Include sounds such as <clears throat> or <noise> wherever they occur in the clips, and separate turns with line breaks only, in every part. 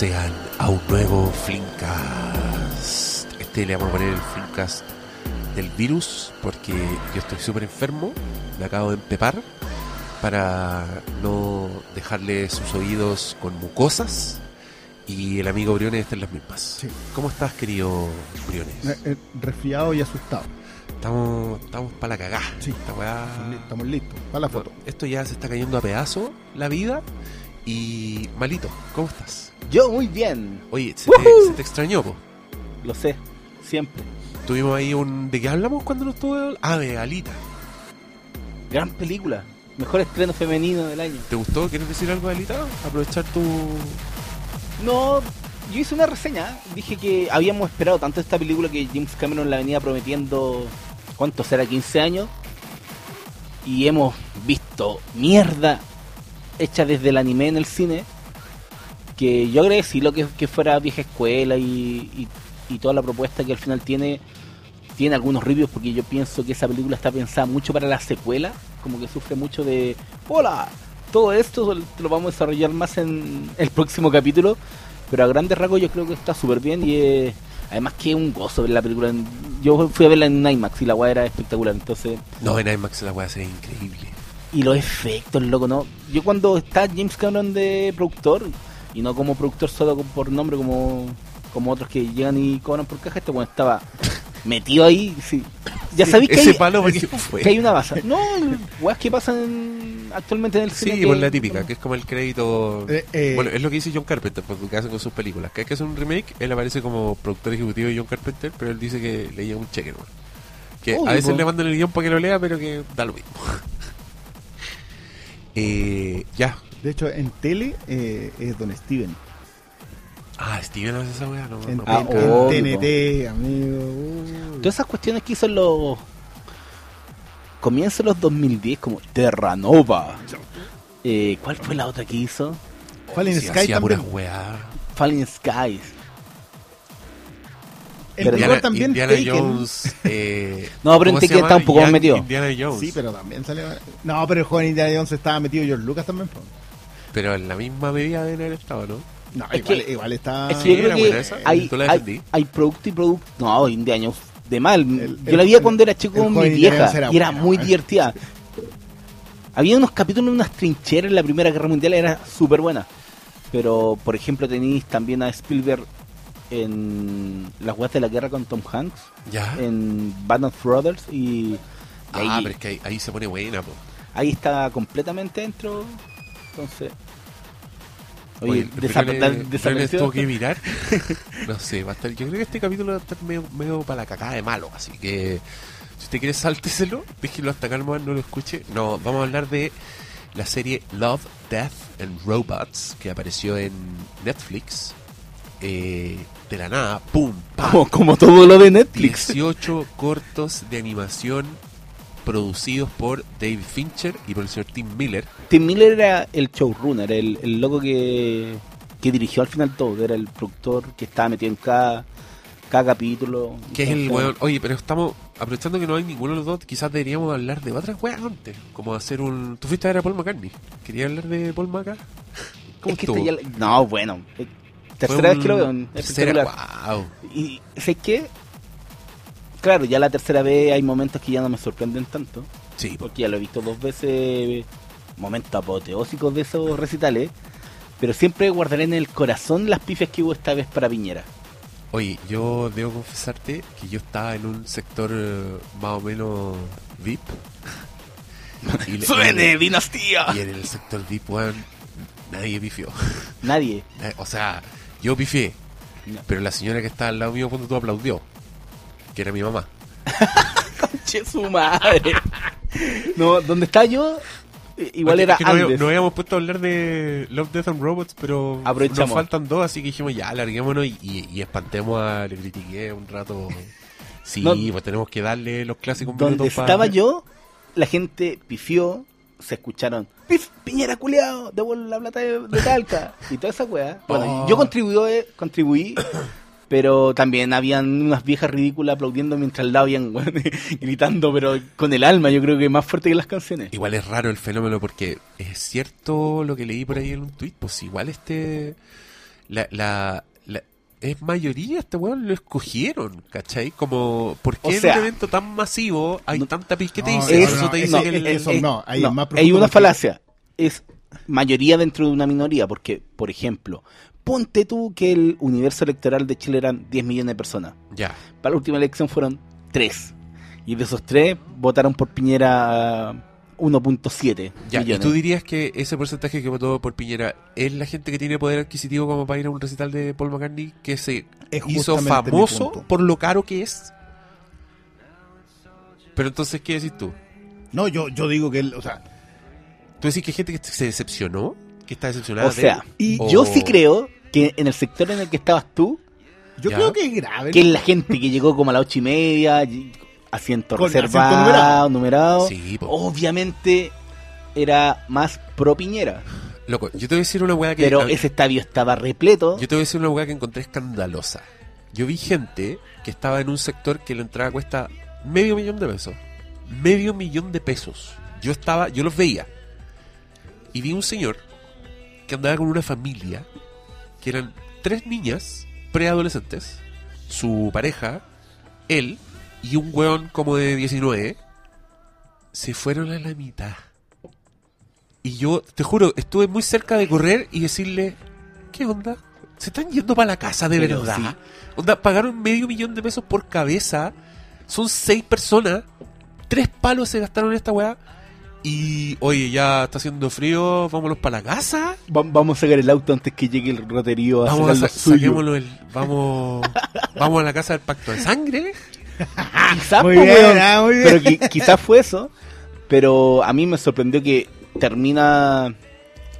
sean a un nuevo Flimcast. Este le vamos a poner el Flimcast del virus porque yo estoy súper enfermo, me acabo de empepar para no dejarle sus oídos con mucosas y el amigo Briones está en las mismas.
Sí.
¿Cómo estás, querido Briones?
Eh, eh, resfriado y asustado.
Estamos, estamos para la cagá.
Sí. Estamos li- Estamos listos para la foto.
Esto ya se está cayendo a pedazos, la vida. Y malito, ¿cómo estás?
Yo muy bien,
Oye, se, te,
¡Woohoo!
se te extrañó, po.
lo sé, siempre.
Tuvimos ahí un... ¿De qué hablamos cuando nos estuvo? Ah, de Alita.
Gran película, mejor estreno femenino del año.
¿Te gustó? ¿Quieres decir algo de Alita? Aprovechar tu...
No, yo hice una reseña, dije que habíamos esperado tanto esta película que James Cameron la venía prometiendo, ¿cuánto será? 15 años. Y hemos visto mierda hecha desde el anime en el cine. Que yo agradecí lo que, fuera vieja escuela y, y- toda la propuesta que al final tiene. Tiene algunos reviews porque yo pienso que esa película está pensada mucho para la secuela. Como que sufre mucho de. ¡Hola! Todo esto lo vamos a desarrollar más en el próximo capítulo. Pero a grandes rasgos yo creo que está súper bien y es- además que es un gozo ver la película. yo fui a verla en IMAX y la weá era espectacular. Entonces,
No, en IMAX la weá sería increíble.
Y los efectos, loco, ¿no? Yo cuando está James Cameron de productor, y no como productor solo con- por nombre como, como otros que llegan y cobran por caja, este bueno estaba metido ahí, sí. Ya
Sí,
sabéis que,
Ese
hay- que hay una base. No, weas que pasan actualmente en el cine.
Sí, por la típica, que es como el crédito...
Eh, eh,
Bueno, es lo que dice John Carpenter, por lo que hacen con sus películas. Que hay que hacer un remake, él aparece como productor ejecutivo de John Carpenter, pero él dice que le llega un cheque, ¿no? Que a veces
po.
le mandan el guion para que lo lea, pero que da lo mismo. Eh, ya.
De hecho, en tele eh, es Don Steven.
Ah, Steven hace esa weá, no,
En,
no
Ah,
en-
puedo
en TNT, amigo. uy.
Todas esas cuestiones que hizo en los. Comienzo los 2010 como Terranova. Eh, ¿Cuál fue la otra que hizo?
Fallen
Sí,
Sky también.
Fallen Skies.
El
Pero
también
Indiana
Taken.
Jones. Eh, <laughs>
No, pero en está un poco más metido.
Indiana Jones.
Sí, pero también salió. No, pero el joven Indiana Jones estaba metido George Lucas también. po.
Pero en la misma medida deben haber estado, ¿no?
No,
Es
igual,
que-
igual está.
Es que yo creo que hay,
tú la
hay, hay producto y producto. No, Indiana Jones de mal.
El-
Yo
el-
la vi cuando era chico con mi vieja
era
y era
buena,
muy
¿eh?
divertida. Había unos capítulos en unas trincheras en la Primera Guerra Mundial, era súper buena. Pero, por ejemplo, tenéis también a Spielberg en Las Weas de la Guerra con Tom Hanks,
Ya.
en Band of Brothers y,
ah,
ahí,
pero es que ahí, ahí se pone buena, po.
ahí está completamente dentro. Entonces, oye, desapareció.
que <laughs> mirar. <laughs> no sé, va a estar. Yo creo que este capítulo va a estar medio, medio para la cagada de malo. Así que, si usted quiere, sálteselo. Déjelo hasta acá nomás, no lo escuche. No, vamos a hablar de la serie Love, Death and Robots que apareció en Netflix. Eh, de la nada, ¡pum! ¡pam!
como, como todo lo de Netflix.
18 cortos de animación producidos por David Fincher y por el señor Tim Miller.
Tim Miller era el showrunner, el, el loco que, que dirigió al final todo, era el productor que estaba metido en cada, cada capítulo.
Que es el weón. Oye, pero estamos aprovechando que no hay ninguno de los dos. Quizás deberíamos hablar de otras weas antes. Como hacer un. Tú fuiste a ver a Paul McCartney. ¿Querías hablar de Paul McCartney? ¿Cómo
Es que este ya No, bueno. Tercera vez que lo veo.
Tercera, wow.
Y sé que, claro, ya la tercera vez hay momentos que ya no me sorprenden tanto,
Sí, po.
porque ya lo he visto dos veces, momentos apoteósicos de esos recitales, pero siempre guardaré en el corazón las pifias que hubo esta vez para Piñera.
Oye, yo debo confesarte que yo estaba en un sector eh, más o menos VIP. <laughs> Y
¡Suene, dinastía!
Y en el sector VIP, weón, nadie pifió.
Nadie. <laughs>
O sea, yo pifié,
No.
pero la señora que estaba al lado mío cuando tú aplaudió, que era mi mamá. <laughs>
Che su madre. No, donde está yo, igual era
es que no, habíamos puesto a hablar de Love, Death and Robots, pero nos faltan dos, así que dijimos ya, larguémonos y, y, y espantemos a Le Critiqué un rato. Sí,
No.
pues tenemos que darle los clásicos
Donde estaba yo, la gente pifió, se escucharon, ¡Pif, Piñera culiao! ¡Devuelve la plata de, de Talca! Y toda esa weá. Bueno,
Oh.
yo contribuí, eh, contribuí, pero también habían unas viejas ridículas aplaudiendo mientras lado habían <laughs> gritando, pero con el alma, yo creo que más fuerte que las canciones.
Igual es raro el fenómeno porque es cierto lo que leí por ahí en un tweet, pues igual este la, la, la- es mayoría este weón lo escogieron, ¿cachai? Como, ¿por qué
O
en
sea,
un evento tan masivo hay
no-
tanta pis que te
No,
eso te
no,
dice
no,
que el-
es- eso no, es más
hay una falacia. Es mayoría dentro de una minoría, porque, por ejemplo, ponte tú que el universo electoral de Chile eran 10 millones de personas.
Ya,
Para la última elección fueron 3. Y de esos 3 votaron por Piñera 1.7
ya. ¿Y
millones.
tú dirías que ese porcentaje que votó por Piñera es la gente que tiene poder adquisitivo como para ir a un recital de Paul McCartney que se
Es
hizo famoso por lo caro que es? Pero entonces, ¿qué decís tú?
No, yo, yo digo que, él, o sea,
¿Tú decís que hay gente que se decepcionó? ¿Que está decepcionada?
O sea,
de él?
y
yo sí creo que en el sector en el que estabas tú,
yo
Ya.
creo que es grave.
que es la gente que llegó como a las ocho y media, y- asiento
Con
reservado,
asiento numerado.
numerado,
Sí, po.
obviamente era más pro Piñera.
Loco, yo te voy a decir una weá que...
Pero ese estadio estaba repleto.
Yo te voy a decir una weá que encontré escandalosa. Yo vi gente que estaba en un sector que la entrada cuesta medio millón de pesos. Medio millón de pesos. Yo estaba, yo los veía. Y vi un señor que andaba con una familia que eran tres niñas preadolescentes, su pareja, él y un weón como de 19. Se fueron a la mitad. Y yo, te juro, estuve muy cerca de correr y decirle, ¿qué onda? ¿Se están yendo para la casa de
Pero
verdad?
sí.
Onda, pagaron medio millón de pesos por cabeza. Son seis personas. Tres palos se gastaron en esta weá. Y, oye, ya está haciendo frío, vámonos para la casa.
Va- vamos a sacar el auto antes que llegue el roterío a
Vamos a sa-
suyo.
el- vamos, <laughs> vamos a la casa del pacto de sangre. <laughs>
Quizás,
Muy
po,
bien, ah, muy bien.
Pero qui- quizás fue eso. Pero a mí me sorprendió que termina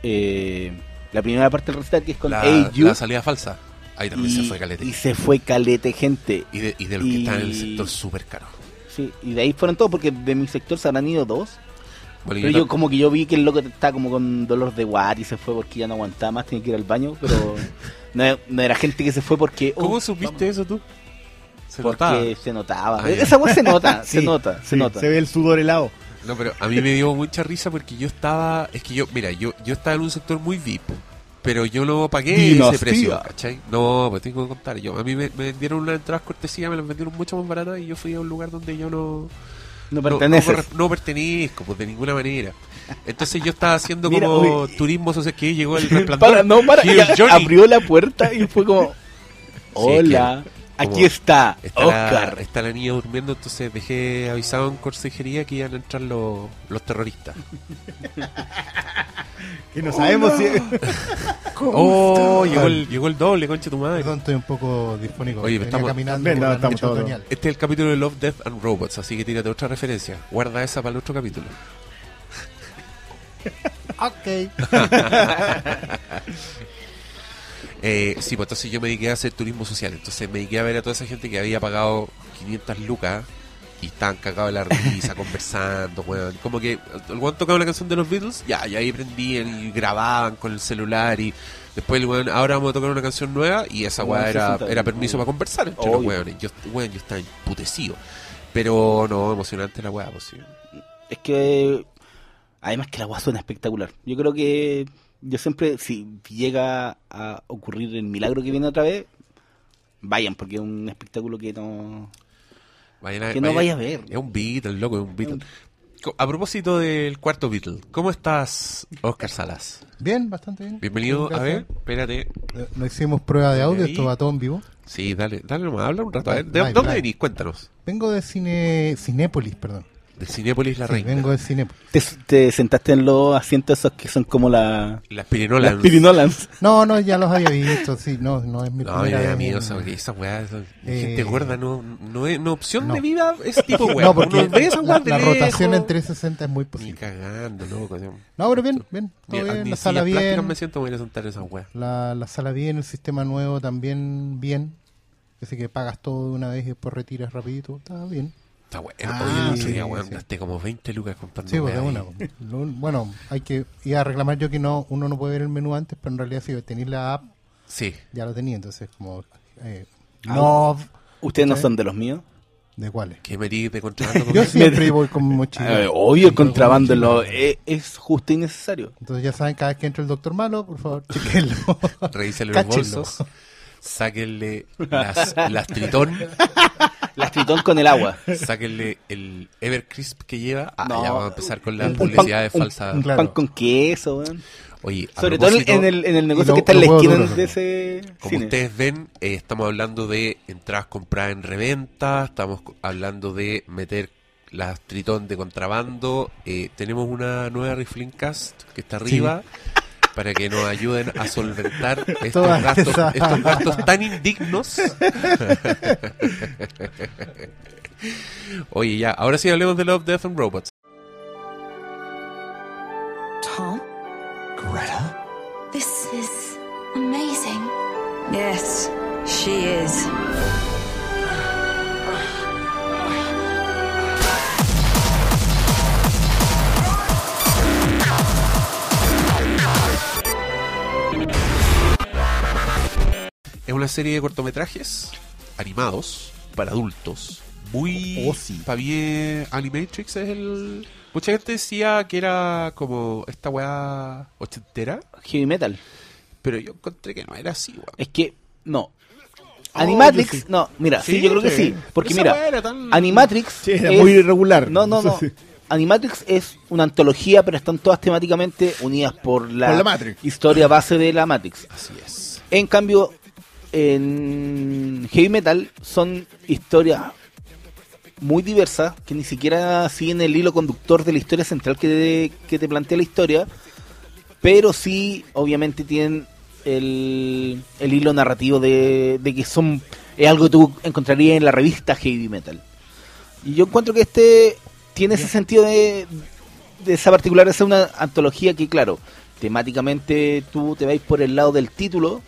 eh, la primera parte del recital que es con
La,
Hey You.
la salida falsa. Ahí también se fue calete.
y se fue calete gente.
Y de, y de los que
y-
están en el sector súper caro.
Sí, y de ahí fueron todos porque de mi sector se habrán ido dos.
Bueno,
Pero
yo
yo como que yo vi que el loco estaba como con dolor de guat y se fue porque ya no aguantaba más, tenía que ir al baño, pero <laughs> no, no era gente que se fue porque...
¿Cómo
oh,
supiste eso tú? Se
Porque
notaba.
se notaba.
Ah.
Esa weá se nota, <laughs> se
Sí,
nota, se
sí,
nota.
Se ve el sudor helado.
No, pero a mí me dio mucha risa porque yo estaba. Es que yo, mira, yo, yo estaba en un sector muy VIP, pero yo no pagué
Dinastía.
ese precio, ¿cachai? No, pues tengo que contar. yo A mí me, me vendieron unas entradas cortesía, me las vendieron mucho más baratas y yo fui a un lugar donde yo no.
No
no-
perteneces.
No, corre- no pertenezco, pues de ninguna manera. Entonces yo estaba haciendo <laughs>
Mira,
como turismo social que llegó el <laughs> resplandor.
Para, no, para, abrió la puerta y fue como... Hola,
como-
aquí está,
Está la,
Oscar.
está la niña durmiendo, entonces dejé avisado en consejería que iban a entrar los, los terroristas. <laughs>
Que no sabemos si. <laughs>
Oh, llegó el, llegó el doble, concha tu madre.
Perdón, estoy un poco disfónico.
Oye, estamos-
caminando
Ven, no,
por la
estamos
otoñal.
Este es el capítulo de Love, Death and Robots, así que tírate otra referencia. Guarda esa para el otro capítulo. <laughs>
Ok.
Eh, sí, pues entonces yo me dediqué a hacer turismo social. Entonces me dediqué a ver a toda esa gente que había pagado 500 lucas y estaban cagados de la risa, <laughs> conversando, weón. Como que el weón tocaba una canción de los Beatles, ya, y ahí prendían y grababan con el celular y después el weón, ahora vamos a tocar una canción nueva y esa weá era,
60,
era permiso para conversar entre
Obvio.
los weones. Yo, weón, yo estaba emputecido. Pero no, emocionante la weá, pues sí.
Es que... Además que la weá suena espectacular. Yo creo que... Yo siempre, si llega a ocurrir el milagro que viene otra vez, vayan, porque es un espectáculo que no...
Vayan a-
Que no vaya a ver.
Es un Beatle, loco, es un Beatle. A propósito del cuarto Beatle, ¿cómo estás, Oscar Salas?
Bien, bastante bien.
Bienvenido, a ver, espérate.
Eh, No hicimos prueba de audio, esto va todo en vivo.
Sí, dale, dale nomás, habla un rato. A ver, ¿de dónde venís? Cuéntanos.
Vengo de cine Cinépolis, perdón.
De Cinépolis La
Sí,
Reina.
vengo de Cinépolis.
Te, te sentaste en los asientos esos que son como la...
Las Pirinolas.
Las Pirinolans.
No, no, ya los había visto, sí, no, no es mi
No,
primera
me da
vez
miedo
en-
esa, porque esa weá, esa-
Eh,
gente gorda no, no es no opción
no.
de vida ese tipo weá.
No, porque
esa
la, la rotación en 360 es muy
Ni
posible.
cagando, loco. yo-
No, pero bien, bien,
Ni,
todo bien,
ni
la sala bien,
me siento voy a sentar en esa weá.
la, la sala bien, el sistema nuevo también bien. Así que pagas todo de una vez y después retiras rapidito, está bien.
Está bueno.
Ah,
Oye,
sí,
día, weón,
sí.
gasté como 20 lucas comprando
Sí, pues de una. Lo- Bueno, hay que ir a reclamar yo que no uno no puede ver el menú antes, pero en realidad si tenéis la app,
Sí.
ya lo tenía, entonces como... Eh,
Ah,
no,
¿Ustedes no son de los míos?
¿De cuáles?
¿Qué metí de contrabando <laughs> con
Yo <laughs> siempre voy con mi mochila.
Eh, obvio, el contrabando
mochila.
lo- es, es justo y necesario.
Entonces ya saben, cada vez que entra el doctor malo, por favor, <laughs> chequenlo.
Revísale los bolsos. Sáquenle las, las tritón.
Las tritón con el agua.
Sáquenle el Evercrisp que lleva. Ah,
No.
ya vamos a empezar con las publicidades
un-
falsas.
Un
Claro.
pan con queso, weón.
Oye,
Sobre todo en, el, en el negocio
lo-
que está en la esquina de ese
Como
cine.
ustedes ven, eh, estamos hablando de entradas compradas en reventa, estamos hablando de meter las tritón de contrabando. eh, tenemos una nueva Rifling Cast que está arriba para que nos ayuden a solventar <laughs> estos
Todas
gastos,
esas-
estos gastos tan indignos. <laughs> Oye, ya, ahora sí hablemos de Love, Death and Robots.
Tom,
Greta?
this is amazing.
Yes, she is.
Es una serie de cortometrajes animados para adultos. Muy
Oh, sí.
para bien Animatrix es el mucha gente decía que era como esta weá ochentera,
Heavy metal.
pero yo encontré que no era así, weón.
Es que, no.
Oh,
Animatrix,
sí.
no, mira, sí,
Sí,
yo creo que
sí.
Porque
Esa
mira,
weá era tan-
Animatrix.
Sí, era
es-
muy irregular.
No, no, no. Animatrix es una antología, pero están todas temáticamente unidas por la,
Por la Matrix.
historia base de la Matrix.
Así es.
En cambio, en Heavy Metal son historias muy diversas que ni siquiera siguen el hilo conductor de la historia central que, que te plantea la historia, pero sí, obviamente, tienen el, el hilo narrativo de, de que son es algo que tú encontrarías en la revista Heavy Metal. Y yo encuentro que este tiene ese sentido de, de esa particular, de ser una antología que, claro, temáticamente tú te vais por el lado del título,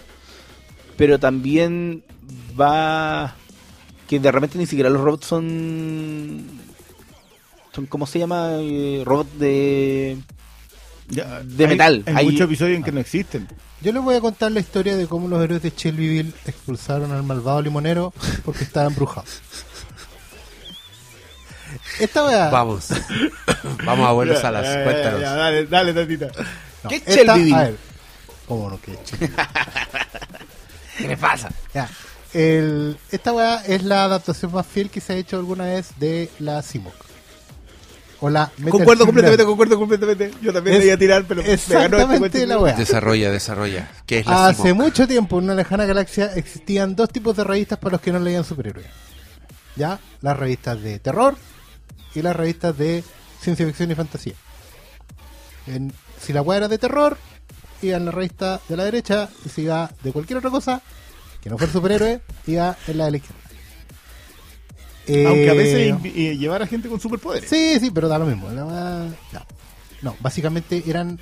pero también va que de repente ni siquiera los robots son son cómo se llama Eh, robots de
Ya,
de
hay-
metal.
Hay,
Hay-
muchos episodios en que no existen.
Yo les voy a contar la historia de cómo los héroes de Shelbyville expulsaron al malvado limonero porque estaba embrujado. Esta weá.
Vamos. Vamos a Buenos Aires,
ya, ya,
cuéntanos.
ya, dale, dale, tatita.
no,
¿Qué Shelbyville?
a ver, ¿Cómo no que Shelbyville? <laughs>
¿Qué le pasa?
Ya. El, esta weá es la adaptación más fiel que se ha hecho alguna vez de la CIMOC. O la Metal
Concuerdo
Gear
completamente, concuerdo completamente. Yo también
Es
le iba a tirar, pero me ganó este
Exactamente la weá.
Desarrolla, desarrolla. ¿Qué es la
Hace
CIMOC?
mucho tiempo, en una lejana galaxia, existían dos tipos de revistas para los que no leían superhéroes. ¿Ya? Las revistas de terror y las revistas de ciencia ficción y fantasía. En- si la weá era de terror, iba en la revista de la derecha, y si iba de cualquier otra cosa, que no fuera superhéroe, iba en la de la izquierda.
Aunque a
Eh,
veces eh, llevar a gente con superpoderes.
Sí, sí, pero da lo mismo. No, básicamente eran.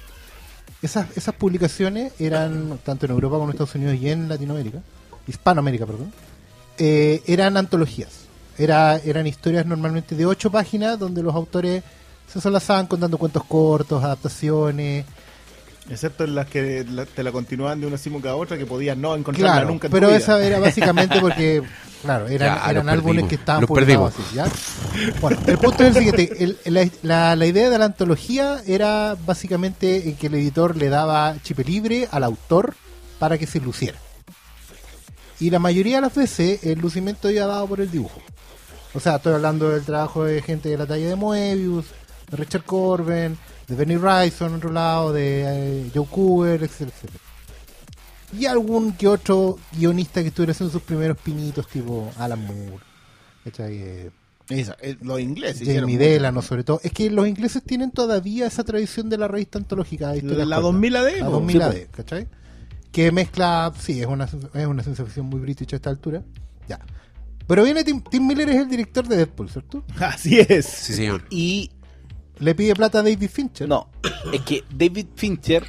Esas, esas publicaciones eran tanto en Europa como en Estados Unidos y en Latinoamérica, Hispanoamérica, perdón, eh, eran antologías. Era, eran historias normalmente de ocho páginas donde los autores se solazaban contando cuentos cortos, adaptaciones.
Excepto en las que la- te la continuaban de una CIMOC a otra que podías no encontrarla
Claro,
nunca en
pero
tu vida.
esa era básicamente porque, <laughs> claro, eran,
Ya,
eran álbumes
perdimos,
que estaban
los
publicados así, ¿ya? Bueno, el punto es el siguiente, el- la, la- la idea de la antología era básicamente en que el editor le daba chip libre al autor para que se luciera. Y la mayoría de las veces el lucimiento iba dado por el dibujo. O sea, estoy hablando del trabajo de gente de la talla de Moebius, de Richard Corben, de Wrightson, en otro lado, de eh, Joe Cooper, etcétera, etcétera. Y algún que otro guionista que estuviera haciendo sus primeros pinitos, tipo Alan Moore, ¿cachai? Eh,
Esa, eh, los ingleses.
Jamie. Delano, sobre todo. Es que los ingleses tienen todavía esa tradición de la revista antológica. de
La
cortas.
2000 AD,
La
po.
2000
Sí,
AD, ¿cachai? Que mezcla, sí, es una, es una ciencia ficción muy british a esta altura. Ya. Pero viene Tim, Tim Miller, es el director de Deadpool, ¿cierto? <laughs>
Así es.
Sí, señor.
Y
Le pide plata a David Fincher.
no, es que David Fincher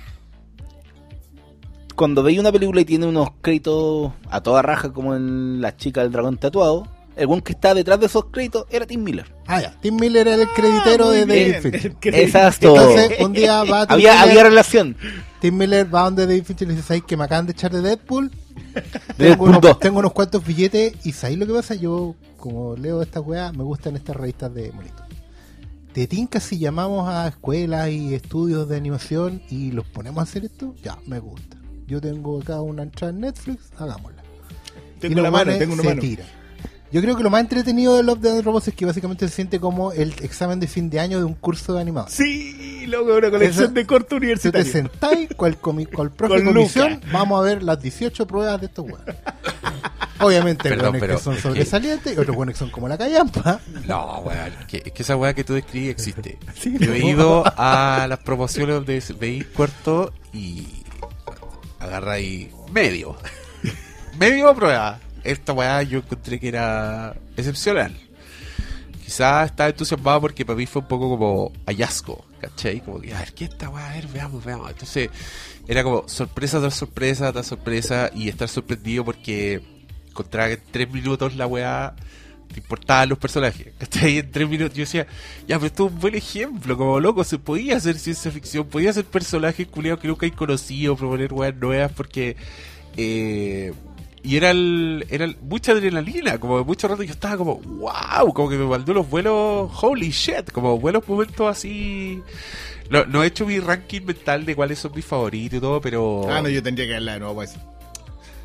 cuando veía una película y tiene unos créditos a toda raja como en La chica del dragón tatuado, el buen que está detrás de esos créditos era Tim Miller.
Ah, ya. Tim Miller era el creditero
muy
de David
bien.
Fincher.
Exacto.
Entonces, un día va Tim
había,
Miller,
había relación.
Tim Miller va donde David Fincher y le dice, ¿sabes que me acaban de echar de Deadpool? <laughs> tengo,
Deadpool 2.
unos, tengo unos cuantos billetes y ¿sabéis lo que pasa? Yo, como leo estas weas, me gustan estas revistas de monitos. ¿Te tinca si llamamos a escuelas y estudios de animación y los ponemos a hacer esto? Ya, me gusta. Yo tengo acá una entrada en Netflix, hagámosla.
Tengo
Y
la mano, tengo una
se
mano.
Yo creo que lo más entretenido de Love Death Robots es que básicamente se siente como el examen de fin de año de un curso de animación.
Sí, loco, una colección
Eso-
de corto
Si te
universitario.
sentáis el, comi- con el <laughs> profe
Con
comisión,
Luca.
vamos a ver las 18 pruebas de estos weones. Obviamente, hay
pero
que son sobresalientes y otros weones que son como la callampa.
No, weón. Que, es que esa weá que tú describes existe. <laughs>
Sí,
Yo he ido a las promociones de veis cuarto y agarra ahí medio. <laughs> medio prueba. Esta weá yo encontré que era excepcional. Quizás estaba entusiasmado porque para mí fue un poco como hallazgo, ¿cachai? Como que, a ver, ¿qué es esta weá? A ver, veamos, veamos. Entonces, era como sorpresa tras sorpresa tras sorpresa y estar sorprendido porque encontraba que en tres minutos la weá te importaban los personajes. ¿Cachai? En tres minutos yo decía, ya, pero esto es un buen ejemplo, como loco, se podía hacer ciencia ficción, podía hacer personajes culiados que nunca hay conocido, proponer weas nuevas porque... Eh, y era el, era el- mucha adrenalina, como de mucho rato yo estaba como, wow, como que me mandó los vuelos, holy shit, como vuelos momentos así. No, no he hecho mi ranking mental de cuáles son mis favoritos y todo, pero.
Ah, no, yo tendría que verla de nuevo, pues.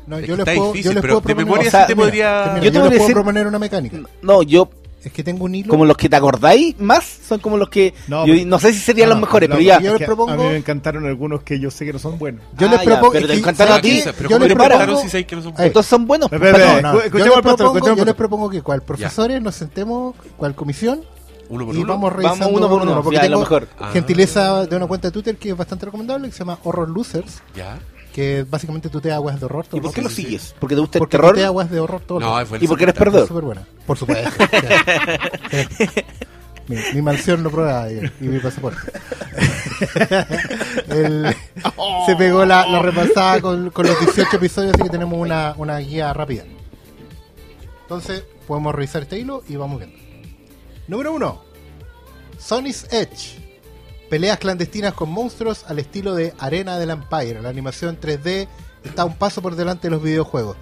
No,
Es
yo les
está
puedo,
difícil,
yo les
pero
puedo
de
proponer,
memoria
O sea,
sí te
mira,
podría.
mira,
Yo
yo,
te voy
les puedo
decir-
proponer una mecánica.
No, yo,
Es que tengo un hilo.
como los que te acordáis más, son como los que.
No,
yo no sé si serían
no,
los mejores, pero ya.
yo
es
les propongo-
A mí me encantaron algunos que yo sé que no son buenos.
Yo
Ah,
les
ya,
propongo.
pero te encantaron
¿sabes
a ti,
yo les propongo.
si que no son
Ah,
buenos.
Entonces son buenos.
Espera,
pero-
espera,
No, no,
escu-
yo,
escuchemos
les
al patrón,
propongo,
escuchemos
yo
al
les
patrón.
propongo que cual profesores nos sentemos, cual comisión,
Uno por
y
uno.
vamos revisando
Vamos uno por uno,
porque
ya,
tengo
lo mejor.
Ah.
gentileza de una cuenta de Twitter que es bastante recomendable que se llama Horror Losers
Ya.
Que básicamente tú te aguas de horror todo
¿Y por qué lo sigues? ¿Porque te gusta el
porque
terror?
tú te aguas de horror todo
No.
¿Y por qué eres
Perdón.
perdedor?
súper buena por supuesto mi, mi mansión lo prueba y, y mi pasaporte <laughs> El- se pegó la, la repasada con, con los 18 episodios así que tenemos una, una guía rápida entonces podemos revisar este hilo y vamos viendo número 1 Sony's Edge peleas clandestinas con monstruos al estilo de Arena del Empire la animación 3D está un paso por delante de los videojuegos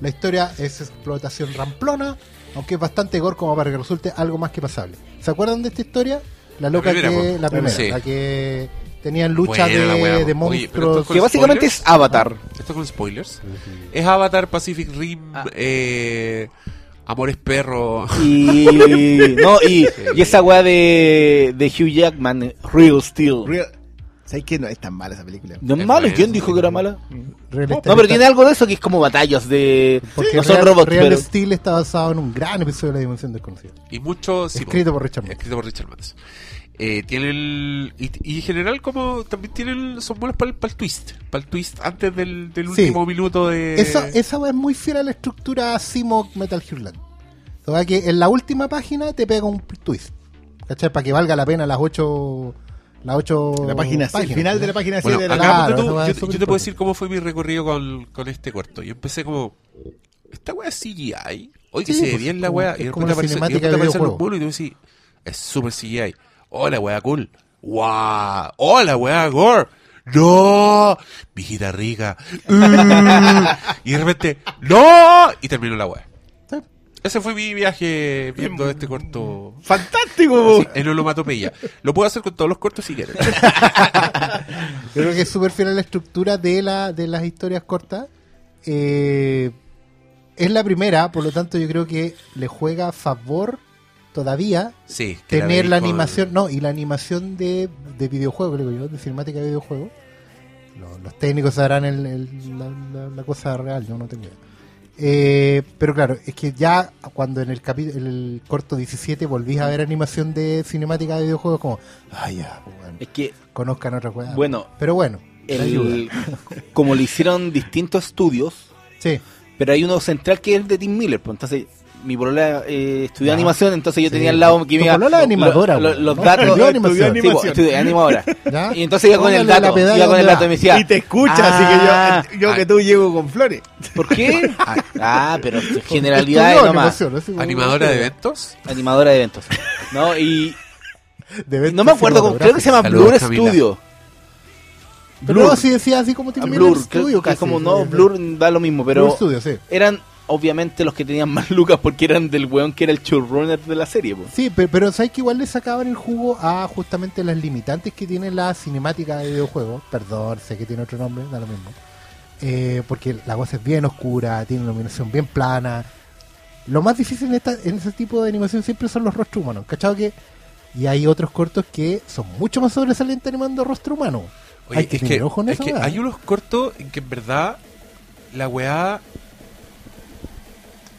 la historia es explotación ramplona, aunque es bastante gore como para que resulte algo más que pasable. ¿Se acuerdan de esta historia? La loca
primera,
que. La primera,
Sí.
la que tenían lucha de.
Oye,
monstruos.
Que básicamente es? Avatar.
Esto con spoilers. Es Avatar, Pacific Rim,
Ah.
eh, Amores Perro.
Y. <laughs> no, y, y esa weá de, de Hugh Jackman, Real Steel.
Real- ¿Sabes qué? No es tan mala esa película.
No es
Es
mala, ¿quién dijo que era mala?
Real
No, pero tiene algo de eso que es como batallas de.
Porque
no son
Real,
robots,
Real
pero.
Steel está basado en un gran episodio de la Dimensión Desconocida.
Y mucho. sí,
escrito
po.
por Richard.
Escrito por Richard. Eh, tiene el. Y, y en general, como también tienen. Son buenos para el, twist. Para el twist antes del, del
Sí.
último minuto de.
Esa, esa wea es muy fiel a la estructura Simo Metal Gear Land. O sea que en la última página te pega un twist. ¿Cachai? Para que valga la pena las ocho. Las ocho.
La página, el
páginas,
final de
¿no?
la página
Bueno,
7 de la
Claro,
tú, yo, yo
súper
te puedo decir cómo fue mi recorrido con, con este corto. Yo empecé como. Esta weá es CGI. Oye, que
Sí,
se ve
pues,
bien la
es
Y de
como
repente
la
aparece, y de
cinemática
repente
de
aparecen los monos y tú decís, es super CGI. Oh, la weá cool. ¡Wow! ¡Oh, la weá gore! ¡No! Viejita rica. Uh, y de repente, ¡No! Y terminó la weá. Ese fue mi viaje viendo este corto
¡Fantástico!
en onomatopeya. Lo puedo hacer con todos los cortos si quieres. <laughs>
Yo creo que es súper fiel a la estructura de, la, de las historias cortas. Eh, es la primera, por lo tanto yo creo que le juega a favor todavía
Sí.
tener la
con-
animación, no, y la animación de, de videojuego, creo yo, de cinemática de videojuego. Los, los técnicos sabrán el- el- la, la- la cosa real, yo no tengo idea. Eh, pero claro, es que ya cuando en el capítulo, el corto 17 volvís a ver animación de cinemática de videojuegos, como, ah, ya, pues, bueno,
Es que,
conozcan otra cosa.
bueno,
Pero bueno,
el, como lo hicieron distintos estudios,
Sí,
pero hay uno central que es el de Tim Miller. Pues entonces, mi polola eh, estudió animación, entonces yo
Sí.
tenía al lado que me iba.
polola animadora,
lo- lo- los
¿no?
datos.
Estudió
Sí,
animación.
pues, estudié animadora. <laughs>
¿ya?
Y entonces iba con el dato, iba con el dato y me decía.
Y te escucha,
Ah,
así que yo, yo que tú llego con flores.
¿Por qué? <laughs> Ah, ah, pero generalidades nomás.
animación, así
Animadora de eventos.
Animadora de eventos. No, y <laughs>
de eventos
no me acuerdo, cómo- creo que se llama Blur
Camila.
Studio.
Pero
Blur.
no, si decía así como
Ah,
tiene
Blur,
Studio
creo que
casi.
es como no,
sí.
Blur da lo mismo, pero
Blur Studio, sí.
eran obviamente los que tenían más lucas porque eran del weón que era el showrunner de la serie. po.
Sí, pero, pero sabes que igual le sacaban el jugo a justamente las limitantes que tiene la cinemática de videojuegos. Perdón, sé que tiene otro nombre, da lo mismo. Eh, porque la cosa es bien oscura, tiene una iluminación bien plana. Lo más difícil en, esta, en ese tipo de animación siempre son los rostros humanos. ¿Cachado que? Y hay otros cortos que son mucho más sobresalientes animando rostro humano.
Oye,
hay que
es
tener
que,
ojo en
es
esa
que
weá.
hay unos cortos en que en verdad la weá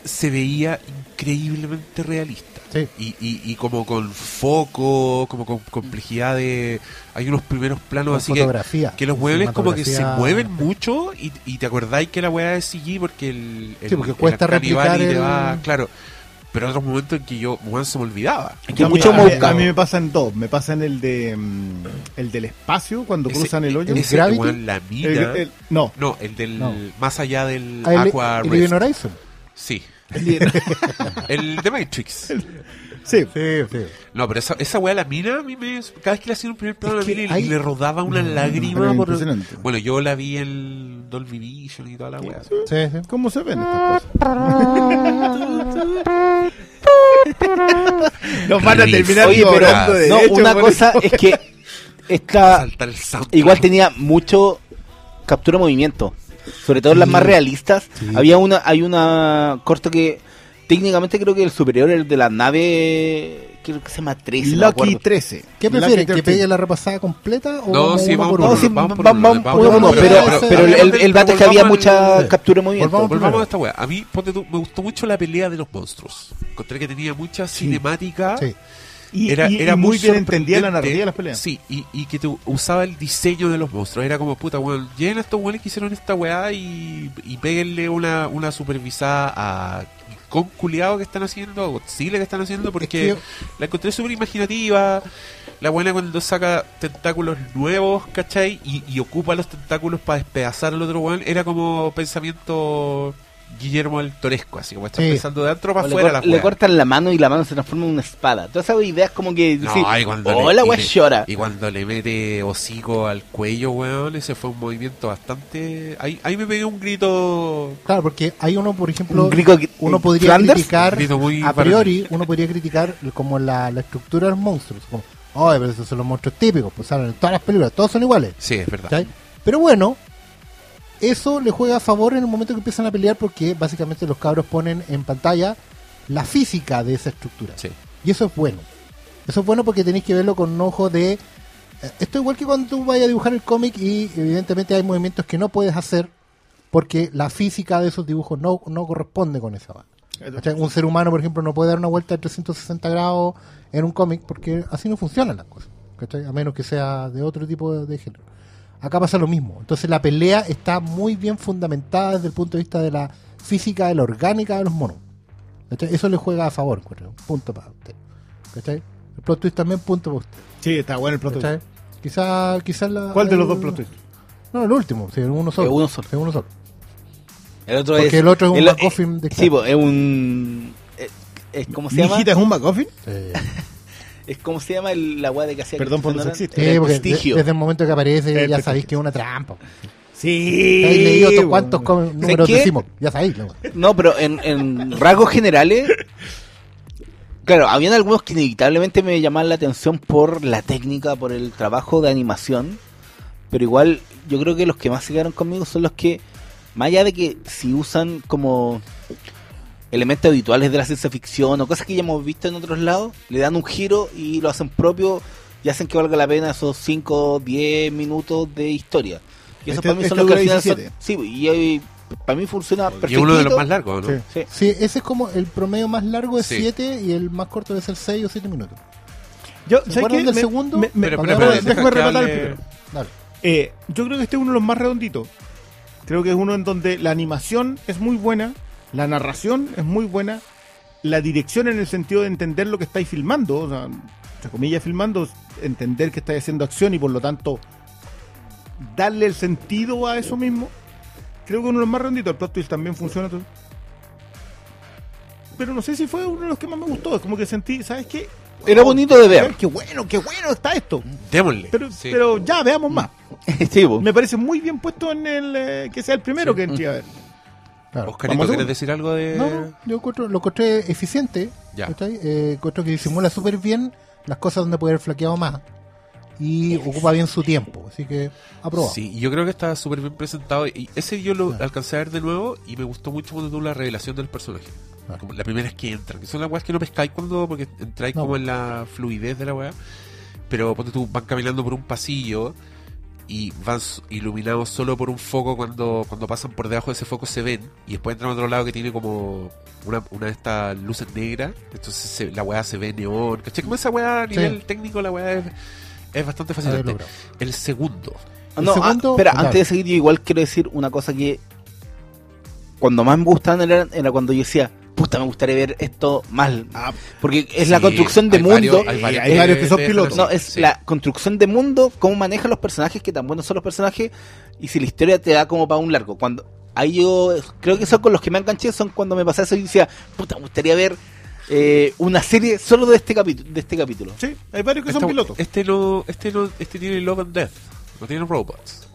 se veía increíblemente realista.
Sí.
Y, y, y como con foco, como con complejidad de... Hay unos primeros planos
Con
así que,
fotografía.
que los muebles como que se mueven mucho y, y te acordáis que la weá es CG porque el, el,
Sí, porque
el
cuesta replicar
Valley te
el-
va... Claro, pero otros momentos en que yo, weón, se me olvidaba.
Que
a, mí,
mucho
mí- a mí me pasa en dos. Me pasa en el de mm, el del espacio cuando
Ese-
cruzan el hoyo.
ese,
Gravity?
weón, la
El-
mina...
el- no.
No, el del...
No.
Más allá del
Ah, el,
Aqua
Horizon.
Sí. <laughs> el de Matrix.
Sí.
Sí, sí.
No, pero esa, esa weá, la mina, a mí me, cada vez que le hacía un primer plano a la mina y,
hay-
le rodaba una
pero
lágrima por...
impresionante.
Bueno, yo la vi en Dolby Vision y toda la weá.
sí, sí.
¿Cómo se ven estas cosas? <laughs> Nos van a terminar
Oye, pero
cobrando
no, una cosa
eso.
es que <laughs> esta igual tenía mucho captura de movimiento, sobre todo en las
Sí.
más realistas.
Sí.
Había una hay una corto que técnicamente creo que el superior el de la nave creo que se llama 13, no me
Lucky. 13.
¿Qué prefieren? ¿Que
13.
pegue la repasada completa o
No,
vamos
sí, vamos
por
No,
uno?
sí,
Vamos por
vamos,
uno,
pero-
pero,
pero-
pero el, el, el dato es que había
volvamos
mucha captura de movimiento.
volvamos
Volvamos
primero.
a esta weá. A mí, ponte tú, me gustó mucho la pelea de los monstruos. Encontré que tenía mucha cinemática.
Sí.
Y,
era,
y-
era
y muy bien entendida la narrativa de las peleas.
Sí, y, y que te usaba el diseño de los monstruos. Era como, puta, weón, lleguen a estos weones que hicieron esta weá y, y péguenle una, una supervisada a con culiado que están haciendo, a Godzilla que están haciendo, porque
que-
la encontré súper imaginativa. La buena cuando saca tentáculos nuevos, ¿cachai? Y, y ocupa los tentáculos para despedazar al otro weón. Era como pensamiento Guillermo del Toresco, así como está
Sí.
pensando de adentro para
O le,
afuera
cor-
la
le cortan la mano y la mano se transforma en una espada. Todas esas ideas como que
No, y cuando le-
hola,
y le-
llora.
Y cuando le mete hocico al cuello, weón, ese fue un movimiento bastante... Ahí, ahí me pegué un grito...
Claro, porque hay uno, por ejemplo,
Un grito que-
uno podría
Flanders,
criticar,
un grito muy
a priori, uno podría criticar como la, la estructura de los monstruos. Como, oye, pero esos son los monstruos típicos, pues salen en todas las películas, todos son iguales.
Sí, es verdad.
¿cachai? Pero bueno, eso le juega a favor en el momento que empiezan a pelear porque básicamente los cabros ponen en pantalla la física de esa estructura.
Sí.
Y eso es bueno. Eso es bueno porque tenéis que verlo con un ojo de... eh, Esto es igual que cuando tú vayas a dibujar el cómic y evidentemente hay movimientos que no puedes hacer porque la física de esos dibujos no, no corresponde con esa. ¿Cachai? Un ser humano, por ejemplo, no puede dar una vuelta de 360 grados en un cómic porque así no funcionan las cosas. ¿cachai? A menos que sea de otro tipo de, de género. Acá pasa lo mismo. Entonces la pelea está muy bien fundamentada desde el punto de vista de la física, de la orgánica de los monos. ¿cachai? Eso le juega a favor. encuentro. Punto para usted. ¿cachai? El plot twist también punto para usted.
Sí, está bueno el plot twist.
¿cachai? Quizá, quizá la,
¿Cuál de los
el-
dos plot twists?
No, el último, sí, uno solo.
Es uno solo.
Es uno solo.
El otro
Porque
es,
el otro es un
el-
MacGuffin de
Sí, es un... Es, es- ¿Cómo se
¿Mi
llama?
es un MacGuffin?
Sí.
Es como se llama el, la weá de que hacía
Perdón por lo
Cristiano
sexista.
Ronaldo?
Sí,
El
porque de-
prestigio.
desde el momento que aparece
El
ya sabéis que es una trampa.
Sí.
Habéis leído todos cuántos números decimos. Ya sabéis. ¿no?
No, pero en, en rasgos generales, claro, habían algunos que inevitablemente me llamaban la atención por la técnica, por el trabajo de animación, pero igual yo creo que los que más se quedaron conmigo son los que, más allá de que si usan como elementos habituales de la ciencia ficción o cosas que ya hemos visto en otros lados, le dan un giro y lo hacen propio y hacen que valga la pena esos 5 10 minutos de historia. Y eso
Este-
para mí son
este
los que al final son-
17.
Sí, y, y para mí funciona
Y
perfecto.
uno de los más largos, ¿no?
Sí.
Sí.
Sí, ese es como el promedio más largo es
Sí.
7 y el más corto debe ser 6 o 7 minutos.
Yo,
¿Se
¿sabes
acuerdan
qué?
del
Me-
segundo?
me- me-
Pero,
pero,
déjame-
pero,
déjame rematar el primero.
Dale.
Eh, yo creo que este es uno de los más redonditos. Creo que es uno en donde la animación es muy buena, la narración es muy buena, la dirección en el sentido de entender lo que estáis filmando, o sea, entre comillas filmando, entender que estáis haciendo acción y por lo tanto darle el sentido a eso mismo. Creo que uno de los más redonditos, el plot twist también funciona. todo. Pero no sé si fue uno de los que más me gustó, es como que sentí, ¿sabes qué?
Era bonito de ver.
Qué bueno, qué bueno está esto.
Démosle.
Pero,
Sí.
pero ya, veamos más. <laughs>
sí.
Me parece muy bien puesto en el eh, que sea el primero que entré a ver.
Claro.
Oscarito, ¿quieres decir algo de...?
No, no, yo encuentro- lo encontré eficiente.
Ya.
Eh, encuentro que disimula súper bien las cosas donde puede haber flaqueado más. Y ocupa bien su tiempo. Así que, aprobado.
Sí, yo creo que está súper bien presentado. Y ese yo lo
Claro.
alcancé a ver de nuevo y me gustó mucho cuando tuvo la revelación del personaje.
Claro.
Como la primera vez que entran, que son las weas que no pescáis cuando, porque entráis
No.
como en la fluidez de la wea. Pero ponte tú, van caminando por un pasillo y van iluminados solo por un foco cuando, cuando pasan por debajo de ese foco se ven. Y después entran a otro lado que tiene como una, una de estas luces negras. Entonces se- la weá se ve neón. ¿Cachai? Como esa weá a
Sí.
nivel técnico, la weá es, es bastante fascinante. El segundo.
Ah, No, ah,
segundo,
espera,
claro.
antes de seguir, yo igual quiero decir una cosa que cuando más me gustaban era, era cuando yo decía, puta, me gustaría ver esto mal.
Ah,
Porque es la construcción de
hay
mundo.
varios- hay varios,
hay varios que son pilotos.
No, es
sí.
la construcción de mundo, cómo manejan los personajes, que tan buenos son los personajes, y si la historia te da como para un largo. Cuando ahí yo creo que son con los que me enganché, son cuando me pasé eso y decía, puta, me gustaría ver eh, una serie solo de este capítulo, de este capítulo.
sí, hay varios que son
Esta-
pilotos.
Este no, este no, este tiene Love and Death. No tiene robots.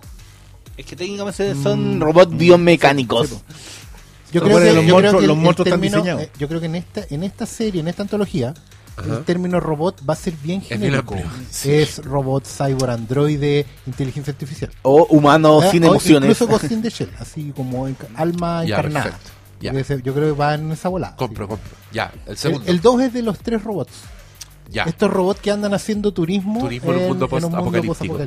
Es que técnicamente son robots biomecánicos.
sí.
Yo creo que,
los
yo creo
monstruos-
que el-
los
el
monstruos están
término,
diseñados.
eh, yo creo que en esta, en esta serie, en esta antología,
Ajá.
el término robot va a ser bien
bien
genérico.
sí.
Es robot, cyborg, androide, inteligencia artificial.
O humanos
Eh,
sin
o
emociones.
Incluso Ghost in the <laughs> Shell, así como enca- alma
Ya,
encarnada.
perfecto. Ya.
Yo creo- que va en esa volada.
Compro,
sí.
compro. Ya, el segundo.
el 2 es de los tres robots.
ya.
Estos robots que andan haciendo turismo,
Turismo en un mundo post-apocalíptico.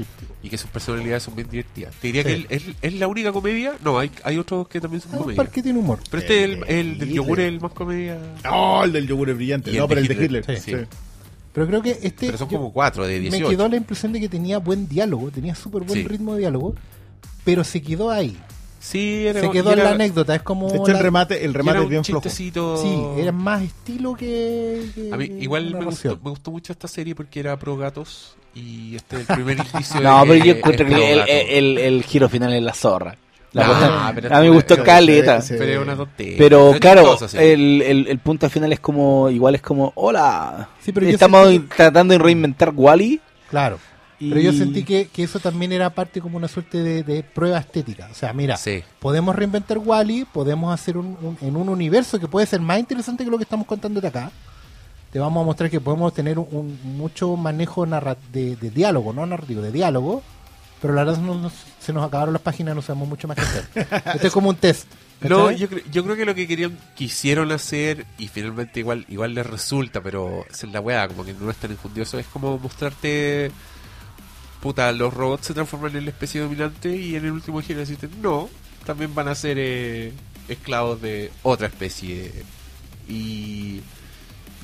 Y que sus personalidades son bien divertidas. Te diría
Sí.
que él- él- es la única comedia. No, hay, hay otros que también son
Ah, un
comedia.
parque tiene humor.
Pero este, el, el del yogur, es el más comedia.
No, el del yogur es brillante.
Y
No,
el
pero el de
Hitler,
Hitler.
sí.
sí.
Pero creo que este.
Pero son como cuatro de
me
18.
quedó la impresión de que tenía buen diálogo, tenía súper buen
Sí.
ritmo de diálogo, pero se quedó ahí.
Sí, era,
se quedó en la anécdota. Es como.
De hecho, el remate, el remate
era
es
un
bien flojo.
chistecito.
Sí, era más estilo que. que
A mí igual me gustó, me gustó mucho esta serie porque era pro gatos y este es el primer <laughs> indicio
No,
de
pero yo encuentro que el, el- el giro final es la zorra. La
No,
cosa-
pero
a mí me gustó caleta.
sí,
Pero es una tontería.
Pero
Es
claro,
sí.
el, el, el punto final es como, igual es como, hola.
Sí, pero yo
Estamos
sentí
tratando de reinventar Wally.
Claro.
Y...
Pero yo sentí que, que eso también era parte como una suerte de, de prueba estética. O sea, mira,
Sí.
podemos reinventar Wally, podemos hacer un, un- en un universo que puede ser más interesante que lo que estamos contando de acá. Te vamos a mostrar que podemos tener un, un- mucho manejo narra- de, de diálogo, no narrativo, de diálogo. Pero la verdad no se nos acabaron las páginas, no sabemos mucho más que hacer. <laughs> Esto es como un test.
No, yo, cre- yo creo que lo que querían, quisieron hacer, y finalmente igual igual les resulta, pero es la weá, como que no es tan injundioso, es como mostrarte, puta, los robots se transforman en la especie dominante y en el último giro decirte, no, también van a ser eh, esclavos de otra especie. Y,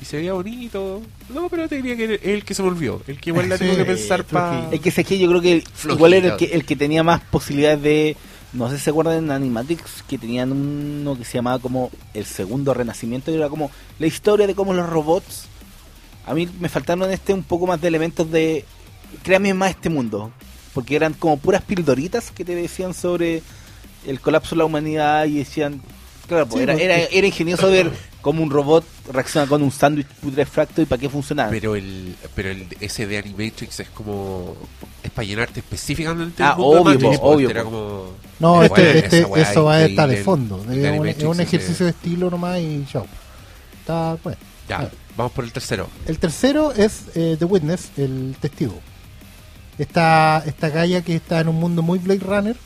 y se veía bonito. No, pero te diría que el que se volvió, el que igual la
Sí,
tengo que pensar para...
Es que sé que yo creo que
Flojito.
igual era el que, el que tenía más posibilidades de. No sé si se acuerdan en Animatics que tenían uno que se llamaba como el segundo renacimiento y era como la historia de cómo los robots. A mí me faltaron en este un poco más de elementos de. Créame más este mundo. Porque eran como puras pildoritas que te decían sobre el colapso de la humanidad y decían. Claro, pues
Sí,
era,
pues,
era, era ingenioso ver <clears throat> <clears throat> cómo un robot reacciona con un sándwich putrefacto y para qué funcionaba.
Pero el pero el ese de Animatrix es como es para llenarte específicamente
Ah,
el mundo de
obvio,
Matrix,
obvio,
era como
No, este,
bueno,
este- eso va a estar de fondo.
el-
Es
el
un, es ejercicio de estilo nomás y chao. Está bueno.
ya vamos por el tercero
El tercero es eh, The Witness, el testigo. Esta, esta galla que está en un mundo muy Blade Runner,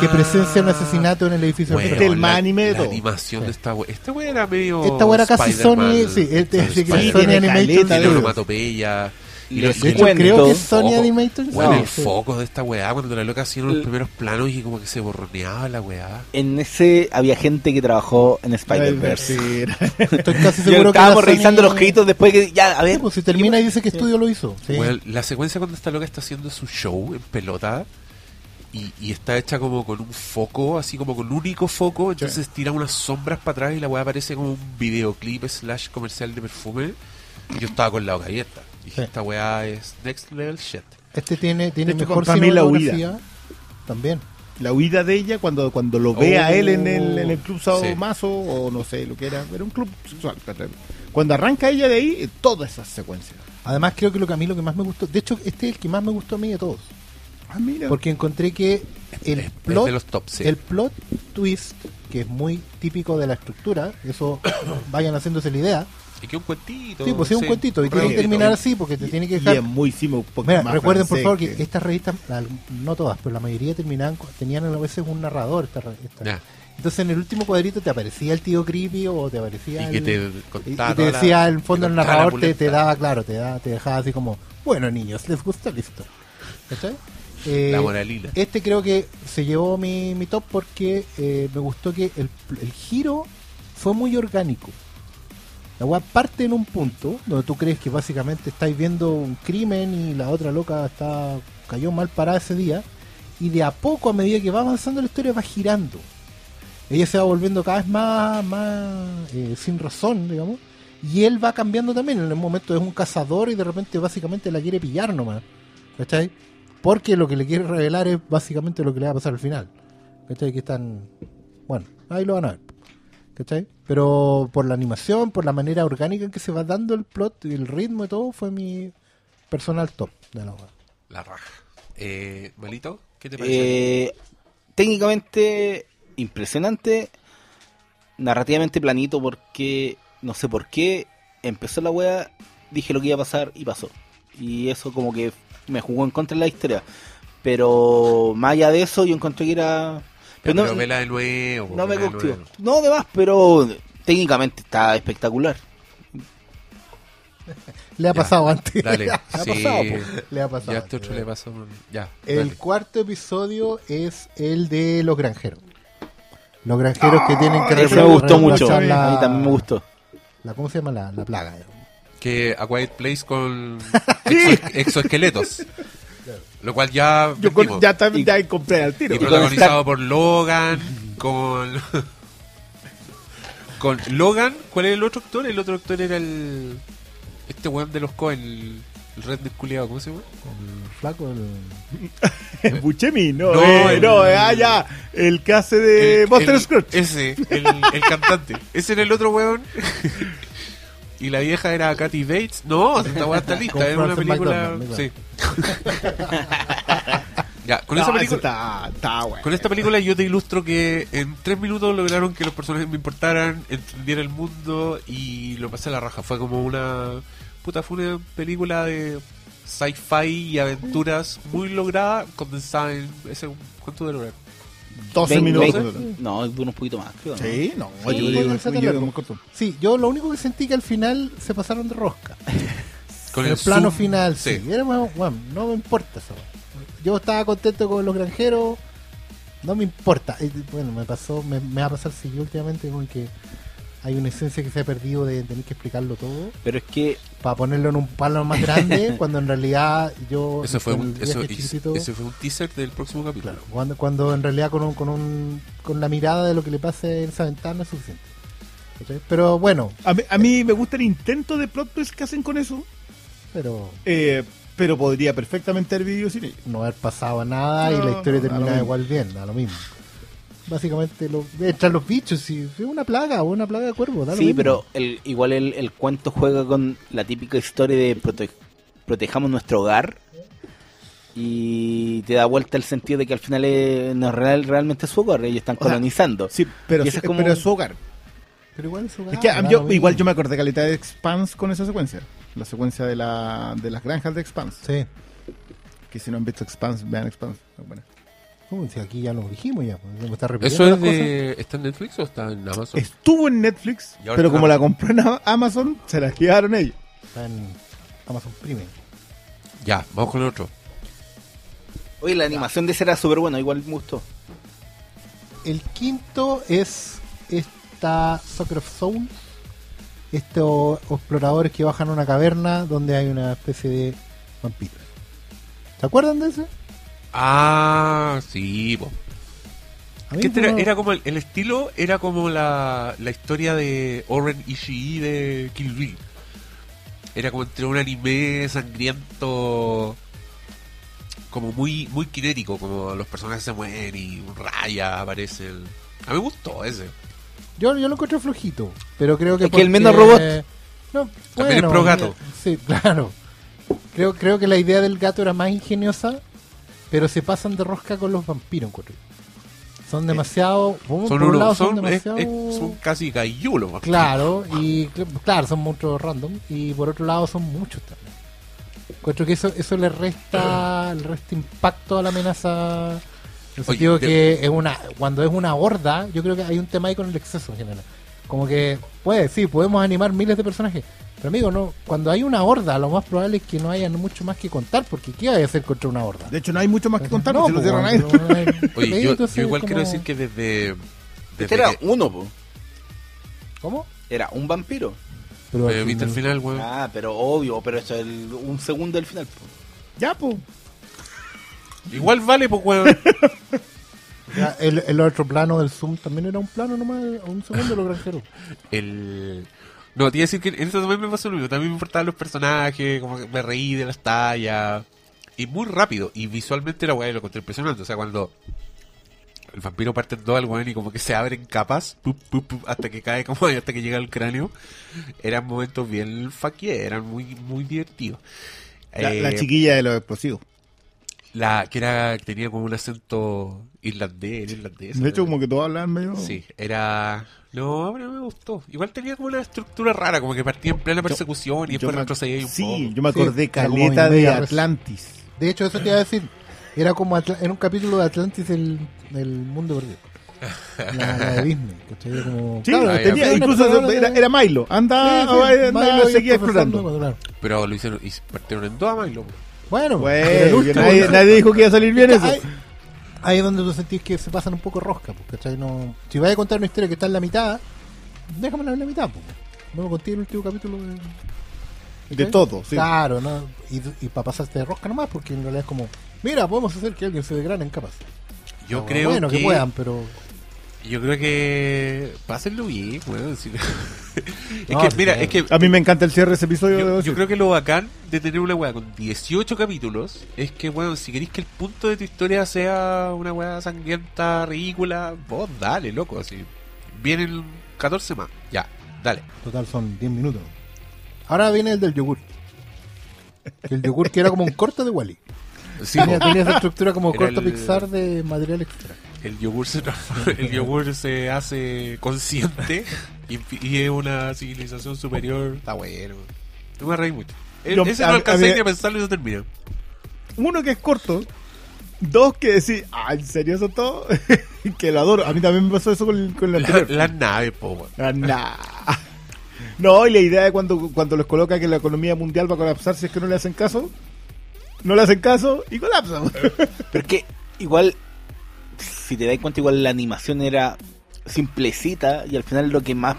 que presencia un asesinato en el edificio
Bueno,
Este es el más
la-
anime de
la
todo.
animación de esta we- esta wea era medio
Esta wea era casi Sony, sí, este- sí,
Spider-Man,
Sony Animation
tiene onomatopeya y los-
De hecho, creo que es Sony
Ojo,
Animation.
Bueno,
No,
el
sí.
foco de esta weá cuando la loca hacían los primeros planos y como que se borroneaba la weá
en ese había gente que trabajó en Spider-Verse.
Sí, <laughs>
Estoy casi seguro que
estábamos revisando
Sony-
los créditos después que ya, a
Sí,
ver,
pues si termina y dice que estudio lo hizo. Sí.
La secuencia cuando esta loca está haciendo su show en pelota y, y está hecha como con un foco, así como con un único foco, entonces tira unas sombras para atrás y la weá parece como un videoclip slash comercial de perfume. Y yo estaba con la boca abierta. Dije,
Sí.
esta weá es next level shit.
Este tiene, tiene
hecho,
mejor
para mí la
cinematografía. También.
la huida de ella cuando, cuando lo ve a él en el, en el club Sao
sí.
Mazo o no sé lo que era, era un club sexual. Cuando arranca ella de ahí, todas esas secuencias.
Además, creo que lo que a mí lo que más me gustó, de hecho, este es el que más me gustó a mí de todos.
Ah, mira.
Porque encontré que el
Es- es
plot,
de los tops, sí.
el plot twist, que es muy típico de la estructura, eso <coughs> vayan haciéndose la idea.
Y que un cuentito.
Sí, pues es un cuentito y tiene que terminar así porque te tiene que
y
dejar.
es muy simo, un poco
Mira,
más
recuerden por favor que, estas revistas, la- no todas, pero la mayoría terminaban, con- tenían a veces un narrador. esta re- esta. Entonces en el último cuadrito te aparecía el tío creepy o te aparecía
Y que
el-
te
y-
contaba
y te
toda la-
decía en fondo el narrador te, te daba claro te da, te dejaba así como bueno niños les gusta listo ¿Cachai? Eh,
La moralina.
este creo que se llevó mi, mi top porque eh, me gustó que el, el giro fue muy orgánico la weá parte en un punto donde tú crees que básicamente estáis viendo un crimen y la otra loca está cayó mal parada ese día y de a poco a medida que va avanzando la historia va girando ella se va volviendo cada vez más, más eh, sin razón, digamos, y él va cambiando también. En el momento es un cazador y de repente básicamente la quiere pillar nomás, ¿cachai? Porque lo que le quiere revelar es básicamente lo que le va a pasar al final, ¿cachai? Que están, bueno, ahí lo van a ver, ¿cachai? Pero por la animación, por la manera orgánica en que se va dando el plot y el ritmo y todo, fue mi personal top de la obra.
La raja. Eh, ¿qué te parece?
Eh, técnicamente impresionante, narrativamente planito porque no sé por qué empezó la wea, dije lo que iba a pasar y pasó. Y eso como que me jugó en contra de la historia. Pero más allá de eso yo encontré que era...
pero
no,
pero vela de nuevo.
no me gustó. No, de más, pero técnicamente está espectacular.
Le ha
Ya,
pasado antes.
Dale. <laughs>
Ha
sí.
pasado, po.
Le ha pasado
Ya este otro le pasó. Ya.
El
dale.
cuarto episodio es el de los granjeros. Los granjeros que tienen que
Ese me gustó mucho.
La,
A mí también me gustó.
La, ¿Cómo se llama? La, la plaga.
Que A Quiet Place con <laughs> exo- exoesqueletos. Lo cual ya.
Yo con- ya, también ya compré al tiro.
Y protagonizado por Logan, con. <laughs> con Logan, ¿cuál es el otro actor? El otro actor era el. Este weón de los Cohen, el, el red culiado, ¿cómo se llama?
El flaco. El... <laughs>
Buchemi, no,
No,
eh,
el-
no, eh, ah, ya, el que hace de Buster Scrooge.
Ese, el, el cantante. Ese era el otro weón. Y la vieja era Kathy Bates. No, esta weá está <laughs> lista. Era una película. Sí. ya, con
No,
esa película.
está, está bueno.
Con esta película yo te ilustro que en tres minutos lograron que los personajes me importaran, entendiera el mundo y lo pasé a la raja. Fue como una... Puta, fue una película de sci-fi y aventuras muy lograda, condensada en... Ese, ¿Cuánto debe lograr?
12
Vein-
minutos.
vein- No, duró un poquito más, creo. ¿no?
Sí, no,
Sí,
yo corto.
Sí, yo lo único que sentí que al final se pasaron de rosca. <laughs>
Con
el, plano
zoom,
final, sí.
sí.
Era más- bueno, no me importa eso. Yo estaba contento con los granjeros. No me importa. Eh, Bueno, me pasó, me, me va a pasar si últimamente con que hay una esencia que se ha perdido de tener que explicarlo todo.
Pero es que
para ponerlo en un palo más grande <laughs> cuando en realidad yo
Eso fue, un, eso, ese fue un teaser del próximo capítulo.
claro, cuando, cuando en realidad con un, con un con la mirada de lo que le pase en esa ventana es suficiente. Pero bueno.
A mí, a mí me gusta el intento de plot twist que hacen con eso,
pero
eh, pero podría perfectamente haber vivido sin ello.
no haber pasado nada y la historia
no,
terminaba igual bien, da lo mismo. Básicamente lo, entran los bichos, si es una plaga o una plaga de cuervo, da
Sí,
mismo.
pero el, igual el, el cuento juega con la típica historia de prote- protejamos nuestro hogar y te da vuelta el sentido de que al final es, no es real, realmente es su hogar, ellos están
O sea,
colonizando.
Sí, pero,
Y es como-
pero es su hogar.
Pero igual es,
Es que a- yo, igual yo me acordé calidad de Expanse con esa secuencia. La secuencia de, la, de las granjas de Expanse.
Sí.
Que si no han visto Expanse, vean Expanse. es
¿Cómo? Si aquí ya lo dijimos ya. pues, está
¿Eso
repitiendo
es de. ¿Está en Netflix o está en Amazon?
Estuvo en Netflix, pero como la compró en Amazon, se la llevaron ellos.
Está en Amazon Prime.
Ya, vamos con el otro.
Oye, la animación de ese era súper buena, igual me gustó.
El quinto es esta Soccer of Souls. Estos exploradores que bajan a una caverna donde hay una especie de vampiros. ¿Se acuerdan de ese?
Ah, sí, po.
A mí
Que este era, era como el, el estilo, era como la, la historia de Oren Ishii de Kill Bill. Era como entre un anime sangriento como muy muy kinético, como los personajes se mueven y un raya aparece. el- A mí me gustó ese.
Yo, yo lo encuentro flojito, pero creo que...
Es que el menos
porque-
robot.
No,
También es
bueno,
pro gato.
Sí, claro. Creo, creo que la idea del gato era más ingeniosa, pero se pasan de rosca con los vampiros, encuentro. Son demasiado... por
Son,
un
uno-
lado
son,
demasiado...
son casi que-
Claro, y cl- claro, son monstruos random y por otro lado son muchos también. Encuentro que eso eso le resta <clears throat> le resta impacto a la amenaza en el
Oye,
sentido
de-
que es una cuando es una horda, yo creo que hay un tema ahí con el exceso en general. Como que puede, sí, podemos animar miles de personajes, pero amigo, no, cuando hay una horda, lo más probable es que no haya mucho más que contar, porque ¿qué hay a hacer contra una horda?
De hecho, no hay mucho más que contar,
No,
porque se lo
pues,
cierran ahí.
no <laughs>
Oye, yo, yo igual
como-
quiero decir que desde. desde
Este era
que-
uno, po.
¿Cómo?
Era un vampiro.
Pero
eh, ¿Viste el
final-
weón?
Ah, pero obvio, pero eso es el- un segundo del final. po.
Ya, pues.
Igual vale, pues, weón. <laughs>
Ya, el, el otro plano del Zoom también era un plano nomás, un segundo de los granjeros.
el. No, te iba a decir que en eso también me pasó lo mismo. También me importaban los personajes, como que me reí de las tallas. Y muy rápido. Y visualmente la weá lo encontré impresionante. O sea, cuando el vampiro parte en dos al weón y como que se abren capas, pup, pup, pup, hasta que cae como <laughs> hasta que llega al cráneo. Eran momentos bien faquier, eran muy, muy divertidos.
La,
Eh,
la chiquilla de los explosivos.
La que era que tenía como un acento irlandés, irlandés.
De hecho, como que todos hablan medio.
Sí, era. No, pero me gustó. Igual tenía como una estructura rara, como que partía en plena persecución y después retrocedía un
Sí,
poco.
yo me
Sí,
acordé
era como
caleta de Atlantis.
De hecho, eso te iba a decir. Era como Atla- en un capítulo de Atlantis el, el mundo perdido. La, la de Disney. ¿cachai? Era como,
Sí,
claro,
tenía, incluso era, era Milo. Anda,
Sí, sí,
anda,
Milo y
seguía explorando.
no, claro.
Pero lo hicieron y partieron en dos a Milo.
Bueno,
Bueno,
último,
nadie,
¿no?
nadie dijo que iba a salir bien eso.
Ahí, ahí es donde tú sentís que se pasan un poco rosca, pues, ¿cachai? No, si vas a contar una historia que está en la mitad, déjamela en la mitad, pues. No me conté el último capítulo de...
Todo, sí.
Claro, ¿no? Y, y para pasarte de rosca nomás, porque en realidad es como, mira, podemos hacer que alguien se degrane en capas.
Yo
No,
creo
bueno, que,
que,
puedan, pero...
Yo creo que. Pásenlo bien, weón. sí. <laughs> es
No,
que, mira,
sí.
es que.
A mí me encanta el cierre de ese episodio.
Yo, yo creo que lo bacán de tener una weá con 18 capítulos es que, weón, si queréis que el punto de tu historia sea una weá sangrienta, ridícula, vos dale, loco, así. Vienen 14 más, ya, dale.
Total son 10 minutos. Ahora viene el del yogur. El yogur que era como un <laughs> corto de Wally.
Sí,
tenía, esa estructura como
Era
corto
el-
Pixar de material extra.
El yogur se <laughs> el yogur se hace consciente y, y es una civilización superior. Está bueno. No me reí mucho. E-
Yo-
ese
a-
no
a
alcancé ni a pensarlo y no termina.
Uno que es corto. Dos que decir, ah, ¿en serio eso todo? <laughs> que lo adoro. A mí también me pasó eso con, con
La,
anterior.
la nave, po.
Ah, nah. <laughs> No, y la idea de cuando, cuando les coloca que la economía mundial va a colapsar si es que no le hacen caso. No le hacen caso y colapsa.
Pero es que igual, si te das cuenta, igual la animación era simplecita y al final lo que más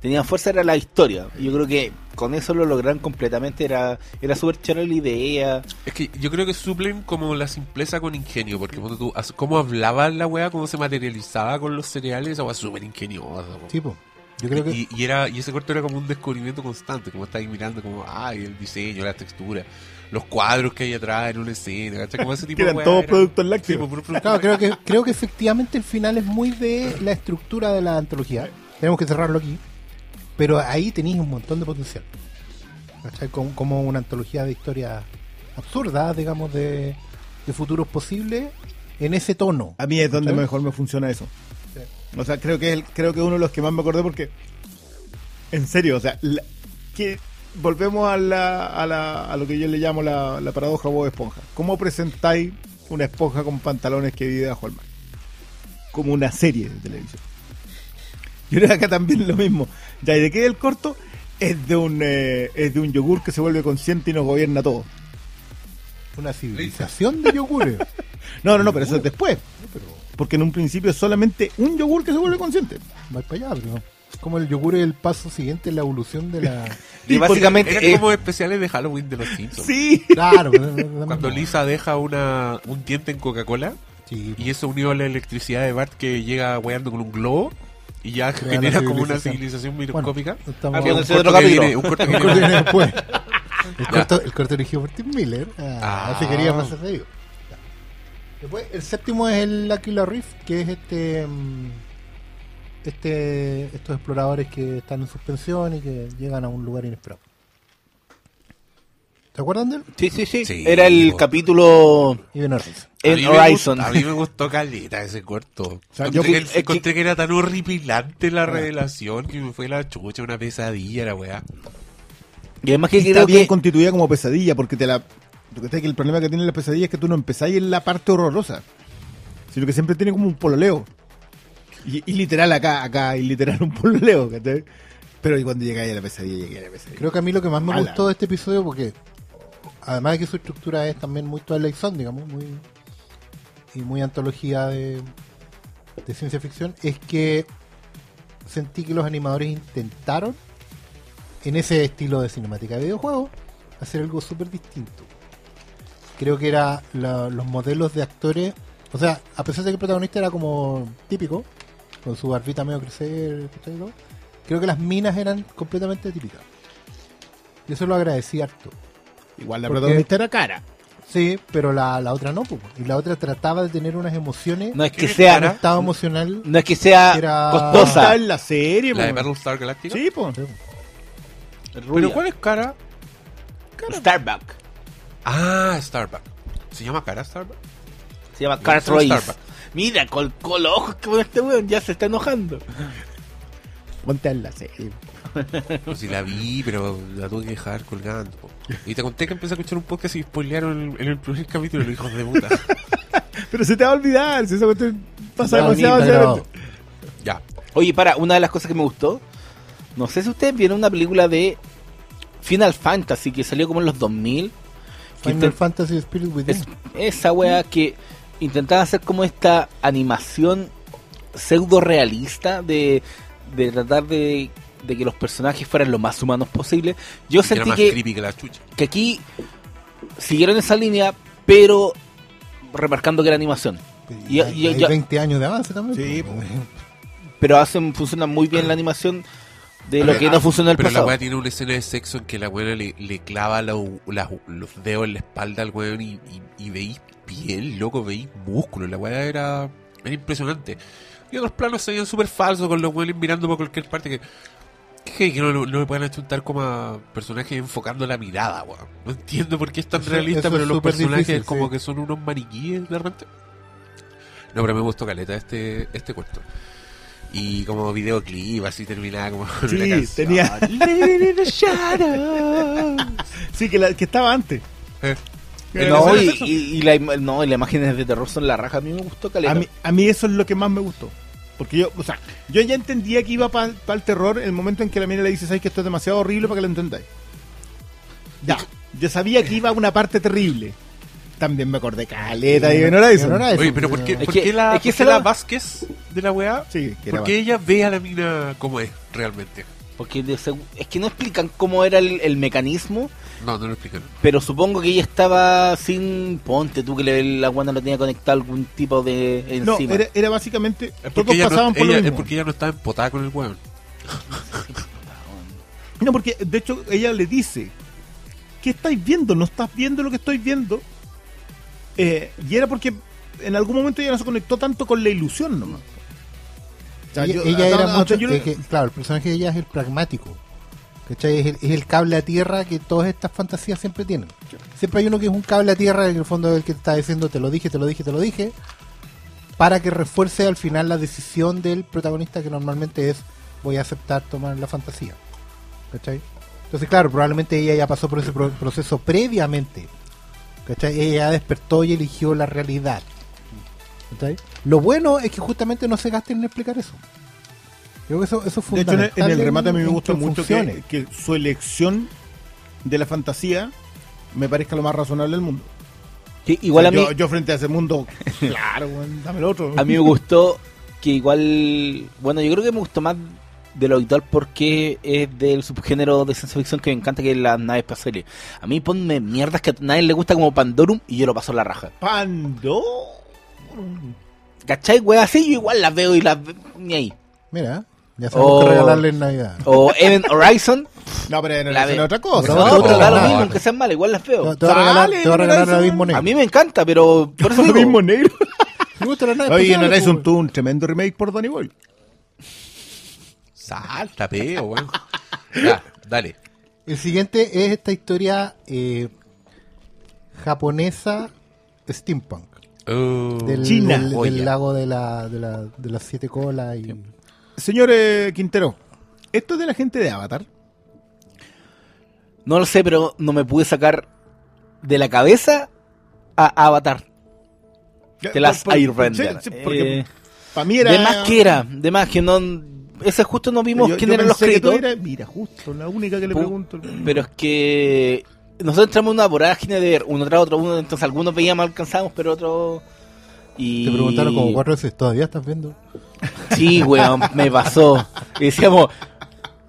tenía fuerza era la historia. Y Yo creo que con eso lo lograron completamente, era, era súper chévere la idea.
Es que yo creo que suplen como la simpleza con ingenio, porque cuando tú, cómo hablaba la weá, cómo se materializaba con los cereales, esa weá súper ingeniosa. po.
Tipo, yo creo que
y, y era y ese corto era como un descubrimiento constante, como estáis mirando como, ay, el diseño, la textura, los cuadros que hay atrás en una escena, ¿cachai? Como ese tipo
Que
de
eran todos productos lácteos.
producto
Claro, creo que, creo que efectivamente el final es muy de la estructura de la antología. Tenemos que cerrarlo aquí. Pero ahí tenéis un montón de potencial. ¿Cachai? Como, como una antología de historias absurdas, digamos, de, de futuros posibles en ese tono.
A mí es donde mejor me funciona eso. O sea, creo que es el- creo que es uno de los que más me acordé porque en serio, o sea, la- que volvemos a la, a la a lo que yo le llamo la, la paradoja Bob Esponja. ¿Cómo presentáis una esponja con pantalones que vive bajo el mar? Como una serie de televisión. Yo creo que acá también es lo mismo. Ya, ¿y de qué es el corto? Es de un eh, es de un yogur que se vuelve consciente y nos gobierna todo.
Una civilización de yogures. <laughs>
No, no, no, pero eso es después. Porque en un principio es solamente un yogur que se vuelve consciente.
Va para allá, pero como el yogur es el paso siguiente en la evolución de la. <laughs>
Y básicamente
Eran
eh,
como especiales de Halloween de los Simpsons.
Sí.
Claro, <laughs>
Cuando Lisa deja una un diente en Coca-Cola
Sí,
y eso unido a la electricidad de Bart que llega weando con un globo y ya
Crea
genera como una
civilización. Bueno,
microscópica.
estamos-
Ah,
un, corto que viene, un corto que viene-
después. <laughs> El corto, el corto dirigido por Tim Miller. Ah,
Ah.
así quería ello. Ya. Después, el séptimo es el Aquila Reef, que es este. mm, este estos exploradores que están en suspensión y que llegan a un lugar inesperado. ¿Se acuerdan de él?
Sí, sí, sí.
Sí,
Era el capítulo.
A
en Horizon.
gustó- a mí me gustó caleta ese corto.
sea, yo
encontré, que, encontré que era tan horripilante la revelación que me fue la chucha, una pesadilla la weá.
Y además que
Y
creo
está bien
que...
constituida como pesadilla, porque te la. Está que el problema que tiene la pesadilla es que tú no empezáis en la parte horrorosa, sino que siempre tiene como un pololeo. Y, y literal acá, acá, y literal un pololeo, ¿cachai? Pero cuando llegáis a la pesadilla, llegué a la pesadilla.
Creo que a mí lo que más me
Mala.
gustó de este episodio, porque además de que su estructura es también muy Twilight Zone, digamos, muy y muy antología de, de ciencia ficción, es que sentí que los animadores intentaron, en ese estilo de cinemática de videojuego, hacer algo súper distinto. Creo que era la- los modelos de actores, o sea, a pesar de que el protagonista era como típico, con su barbita medio crecer, creo que las minas eran completamente típicas. Y eso lo agradecí harto.
Igual la
porque-
protagonista era cara.
Sí, pero la, la otra no, pues. Y la otra trataba de tener unas emociones,
No es que
¿Qué
sea...
un estado emocional.
No es que sea
Era-
costosa.
en la serie,
La de. Battlestar Galactica.
Sí, pues.
Pero ¿cuál es cara?
Starbuck.
Ah, Starbuck. ¿Se llama cara Starbuck?
Se llama
Me
Car
gusta
Race.
Starbuck.
Mira, con, con los ojos que pone este weón ya se está enojando.
Ponte en la serie. <laughs>
Pues sí la vi, pero la tuve que dejar colgando. Y te conté que empecé a escuchar un podcast y spoilearon en, el primer capítulo, los hijos de puta. <laughs>
Pero se te va a olvidar, si esa cuestión pasa
No,
demasiado.
ni- pero-
acelerante.
ya.
Oye, para, una de las cosas que me gustó. No sé si ustedes vieron una película de Final Fantasy que salió como en los 2000. que
Final Fantasy Spirit Within.
es- esa wea que intentaba hacer como esta animación pseudo realista de, de tratar de, de que los personajes fueran lo más humanos posible. Yo
Era
sentí que,
que la chucha.
que aquí siguieron esa línea, pero remarcando que era animación.
Y,
y-
hay,
y-
hay
ya-
20 años de avance también.
Sí,
pues.
Pero hacen, funciona muy bien la animación de lo que no funcionó en el
Pero la
pasado.
weá tiene una escena de sexo en que la weá le, le clava lo- la- los dedos en la espalda al weón y, y, y veis piel, loco, veis músculo. La weá era, era impresionante. Y otros planos se veían súper falsos con los weones mirando por cualquier parte que. Que, que no, no me pueden achuntar como a personajes enfocando la mirada, weón. No entiendo por qué es tan
Eso-
realista,
eso
pero los personajes
difícil,
como
sí.
que son unos maniquíes de repente. No, pero me gustó caleta este, este cuento. Y como videoclip, así terminaba como
Sí,
una canción.
tenía-. <laughs> Sí, que, la, que estaba antes.
Eh.
No,
Esa-
y, y- y la, no, y las imágenes de terror son la raja. A mí me gustó caleta.
A mí, a mí eso es lo que más me gustó. Porque yo, o sea, yo ya entendía que iba para el terror el momento en que la mina le dice, ¿sabes que esto es demasiado horrible para que lo entendáis? Ya, yo sabía que iba a una parte terrible. También me acordé caleta y Horizon.
Ben Horizon.
Oye, pero ¿por qué,
Es
por
que-
qué la,
es que
qué la
la-
Vázquez de la weá?
Sí, que era
Porque ella ve a la mina como es realmente.
Porque de segu- es que no explican cómo era el, el mecanismo,
No, no lo explican.
pero supongo que ella estaba sin. Ponte tú que le- la guana lo tenía conectado a algún tipo de
No,
encima.
era, era básicamente.
Es
Todos
porque, ella no,
pasaban por
ella-
lo
es porque ella no está empotada con el weón.
No, porque de hecho ella le dice: ¿Qué estáis viendo? ¿No estás viendo lo que estoy viendo? Eh, y era porque en algún momento ella no se conectó tanto con la ilusión nomás. Sea,
ella,
yo-
ella
hasta-
era mucho. es que, claro, el personaje de ella es el pragmático. ¿Cachai? Es el, es el cable a tierra que todas estas fantasías siempre tienen. Siempre hay uno que es un cable a tierra, en el fondo es el que te está diciendo te lo dije, te lo dije, te lo dije, para que refuerce al final la decisión del protagonista que normalmente es voy a aceptar tomar la fantasía. ¿Cachai? Entonces, claro, probablemente ella ya pasó por ese pro- proceso previamente. ¿Cachai? Ella ya despertó y eligió la realidad. ¿Cachai? Lo bueno es que justamente no se gasten en explicar eso. Creo que eso, eso es
De hecho, en el,
fundamental.
en el remate a mí me gusta
que
mucho que, que su elección de la fantasía me parezca lo más razonable del mundo.
Que igual
O
a mí,
yo, yo frente a ese mundo, <laughs> claro, weón, dame el otro.
a mí me gustó que igual. Bueno, yo creo que me gustó más de lo habitual porque es del subgénero de ciencia ficción que me encanta, que es las naves espaciales. A mí ponme mierdas que a nadie le gusta como Pandorum y yo lo paso a la raja.
Pando.
¿Cachai, wea? Así yo igual las veo y las ve- ni ahí.
Mira, ya sabemos
Oh.
que regalarle en Navidad.
O Event Horizon, <laughs>
No, pero en
La
la
ve-
otra cosa.
No,
No, pero da lo
no,
mismo,
no.
aunque sean malas, igual las veo.
te voy a regalar,
Sale,
te voy a regalar
Horizon.
el abismo negro.
A mí me encanta, pero por eso <laughs>
mismo negro. <laughs>
Me gusta la nave
Oye, en Horizon
pues.
tuvo un tremendo remake por Donny Boy.
Salta, peo, weón. Ya, dale.
El siguiente es esta historia eh, japonesa steampunk.
Oh.
Del,
China.
del- lago de, la, de, la, de las siete colas. Y...
Señor eh, Quintero, ¿esto es de la gente de Avatar?
no lo sé, pero no me pude sacar de la cabeza a Avatar. De las
Por-
Airbender.
sí, sí, porque
Eh,
para mí era...
De más que era, de más que no. Ese justo no vimos
Yo-
quién
yo
eran los créditos.
Mira, justo, la única que le pregunto.
Pero es que nosotros entramos en una vorágine de ver uno tras otro, uno, entonces algunos veíamos, alcanzamos, pero otros. Y...
Te preguntaron como cuatro veces, ¿todavía estás viendo?
Sí, weón, me pasó. Y decíamos,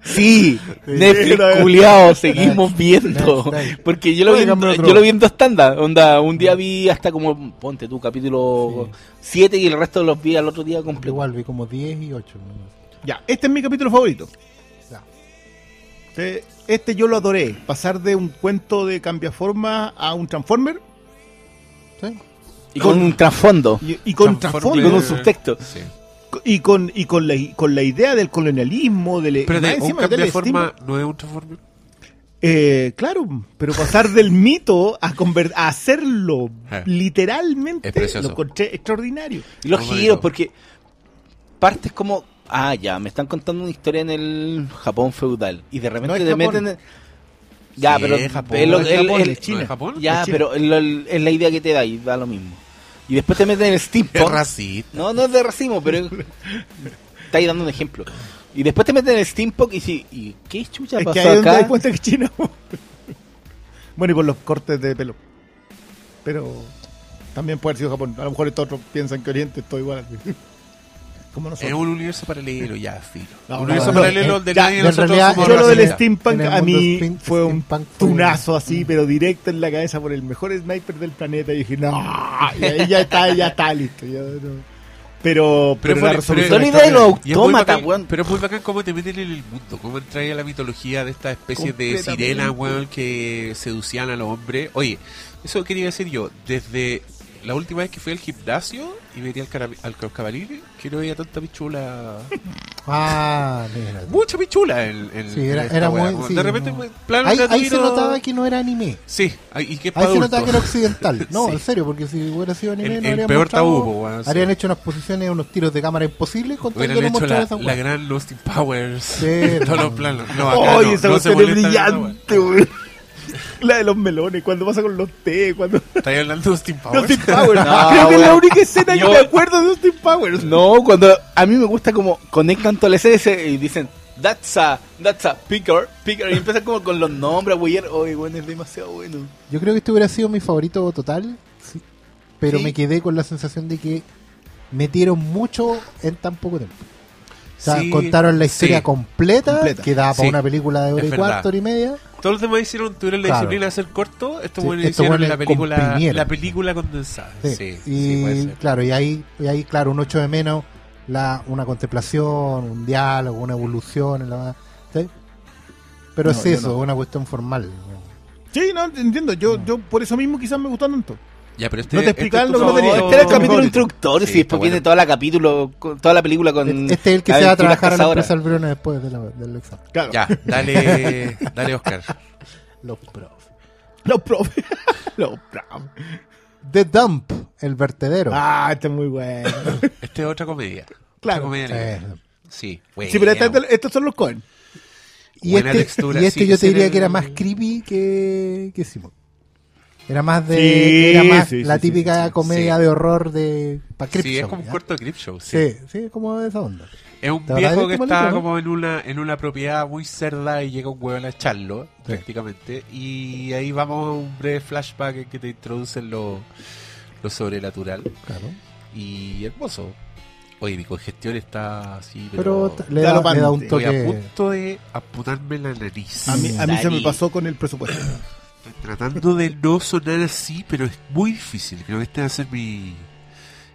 sí, Netflix culiao, seguimos viendo. Porque yo lo, vi en,
Óigame otro.
yo lo vi en dos tandas. Onda, un día vi hasta como, ponte tu capítulo 7 y el resto los vi al otro día completo.
Igual vi como 10 y 8.
Ya, este es mi capítulo favorito. Este, este yo lo adoré. Pasar de un cuento de cambiaforma a un Transformer
¿Sí?
Y con un trasfondo.
y, y con trasfondo.
Con un subtexto.
Sí.
Y con, y con, la, con la idea del colonialismo, del
Pero
más
de un
encima
cambio
del
de forma
estímulo.
no es un transformer.
Eh, claro, pero pasar del mito a, a hacerlo
Eh.
literalmente
Es
lo encontré extraordinario.
Y los giros, porque partes como, ah, ya, me están contando una historia en el Japón feudal. Y de repente
No
te
Japón.
meten en... Ya,
Sí,
pero
es Japón.
el-
Japón,
el-
es China.
¿No es Japón?
Ya,
China.
pero es la idea que te da y da lo mismo. Y después te meten en el <laughs>
Es
steampunk.
racista.
No, no es de racismo, pero está ahí dando un ejemplo. Y después te meten en el steampunk y si, ¿y qué chucha
Es
pasó
que ahí es donde
acá?
cuenta que es China. <laughs> bueno, y por los cortes de pelo. Pero también puede haber sido Japón. A lo mejor estos otros piensan que Oriente es todo igual. <laughs> Como
Es un universo paralelo, ya, filo.
No,
un
no,
universo
no,
paralelo de
ya,
nadie de
en
nosotros
realidad,
somos
Yo lo del steampunk a mí fue un tunazo así, pero directo en la cabeza por el mejor sniper del planeta. Y dije, no, y ahí ya está, ya está listo. ya no. Pero, pero,
Pero
la
fue-
resolución
Son
pero-
autómatas,
bacán-
weón.
Pero es muy bacán cómo te meten en el mundo, cómo entras a la mitología de esta especie de sirenas, weón, que seducían a los hombres. Oye, eso quería decir yo, desde la última vez que fui al gimnasio y veía al, al cabalín, que no veía tanta pichula. <laughs>
Ah, mira.
Mucha pichula en, en-
Sí, era, era muy.
como
sí,
de repente,
no.
pues, plano
ahí, ahí se notaba que no era anime.
Sí, ahí- y que
Ahí se notaba que era occidental. <laughs> No,
Sí.
en serio, porque si hubiera sido anime,
El-
no
el
habrían
peor
mostrado-
tabú, sí.
Habrían hecho unas posiciones, unos tiros de cámara imposibles con tal no
hecho la,
esa
la gran Austin Powers.
Sí,
Todos <laughs>
no.
los planos. No, acá
Oye,
no,
esa
no se
es brillante, güey. <laughs> La de los melones, cuando pasa con los té, cuando...
¿Estáis hablando de Austin <laughs> Powers?
Austin Powers.
No,
Creo que es la única escena
Yo-
que me acuerdo de Austin Powers.
No, cuando a mí me gusta como conectan toda la escena y dicen, that's a, that's a picker, picker, y empiezan como con los nombres, güey. Oye, bueno, es demasiado bueno.
Yo creo que este hubiera sido mi favorito total, sí, pero
Sí.
me quedé con la sensación de que metieron mucho en tan poco tiempo. O sea,
Sí,
contaron la historia
sí.
completa,
Completa.
que daba para
Sí,
una película de hora
es
y cuarto, hora y media.
Todos los demás hicieron, tuvieron la
Claro.
disciplina de hacer corto. Estos
Sí,
buenos
estos
hicieron la película,
comprimieron.
la película condensada.
Sí.
Sí,
y
sí, puede ser.
claro, y ahí, y ahí, claro, un 8 de menos, la, una contemplación, un diálogo, una evolución, en la, ¿sí? Pero
No,
es eso,
no.
una cuestión formal.
Sí, no, entiendo. Yo, yo por eso mismo quizás me gustó tanto.
Ya, pero este,
No te explicaban
este es
lo que no.
Este era el capítulo introductorio,
Sí,
y después viene toda la capítulo, toda la película con...
Este es el que se va a trabajar a la empresa Albrona después de la- del examen.
Claro.
Ya, dale, <laughs> dale Oscar.
Los profes.
Los profes. <laughs> Los profes.
The Dump, el vertedero.
Ah, este es muy bueno. <laughs>
Este es otra comedia.
Claro.
Otra comedia negra. Sí, bueno.
Sí, pero este- este- estos son los Cohen.
y
buena
este,
textura,
y este
sí,
yo te diría que era más creepy que, que Simon. Era más de.
Sí,
era más
sí,
la
sí,
típica comedia
Sí.
de horror de. Pa
Sí, es como un corto de Crip Show. Sí.
Sí, sí, como de esa onda.
Es un
¿Te acuerdas
viejo que está
no?
como en una, en una propiedad muy cerda y llega un hueón a echarlo, prácticamente. Y ahí vamos a un breve flashback en que te introducen lo, lo sobrenatural.
Claro.
Y hermoso. Oye, mi congestión está así,
Pero
pero...
le, da, le da un
Estoy a
toque.
punto de apuntarme la nariz.
A mí, a mí se me pasó con el presupuesto.
Estoy tratando de no sonar así, pero es muy difícil. Creo que este va a ser mi,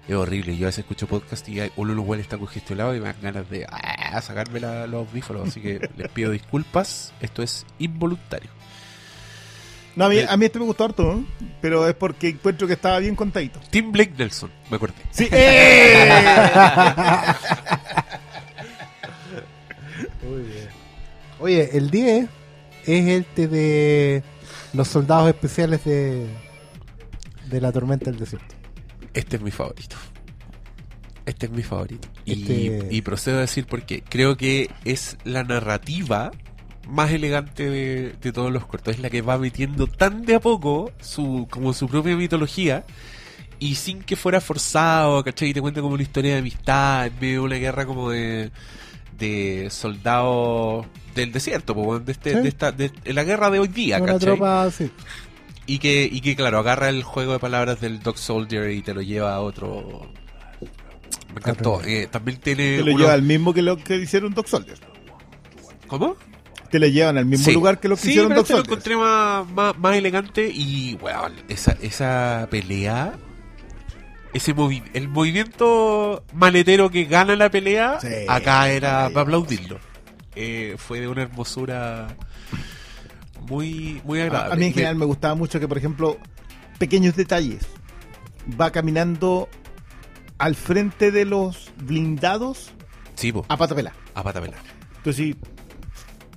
Es horrible. Yo a veces escucho podcast y hay- uno de los cuales está congestionado y me dan ganas de ah, sacarme la- los audífonos. Así que <laughs> les pido disculpas. Esto es involuntario.
No, a mí,
Eh.
a mí este me gustó harto, ¿no? pero es porque encuentro que estaba bien contadito.
Tim Blake Nelson, me acordé.
Sí, <laughs> ¡eh!
Oye, el 10 es este de los soldados especiales de, de la tormenta del desierto.
Este es mi favorito. Este es mi favorito. Y,
Este-
y procedo a decir porque creo que es la narrativa más elegante de, de todos los cortos. Es la que va metiendo tan de a poco su, como su propia mitología y sin que fuera forzado, ¿cachai? Y te cuenta como una historia de amistad en medio de una guerra como de, de soldados del desierto, po, de, este,
Sí.
de, esta, de, de la guerra de hoy día,
Una
¿cachai?
tropa, sí.
Y que, y que, claro, agarra el juego de palabras del Dog Soldier y te lo lleva a otro. Me encantó. Eh, también tiene.
Te lo lleva al mismo que lo que hicieron Doc Soldier.
¿Cómo?
Te lo llevan al mismo
Sí.
lugar que lo que
Sí,
hicieron
pero
Doc
este lo
Soldier.
encontré más, más, más elegante y, weón, esa, esa pelea. Ese movi el movimiento maletero que gana la pelea,
Sí,
acá era para aplaudirlo. Eh, fue de una hermosura muy, muy agradable.
a mí en general me gustaba mucho que, por ejemplo, pequeños detalles. Va caminando al frente de los blindados
Sí, po,
a pata pelá.
a pata pelada.
Entonces,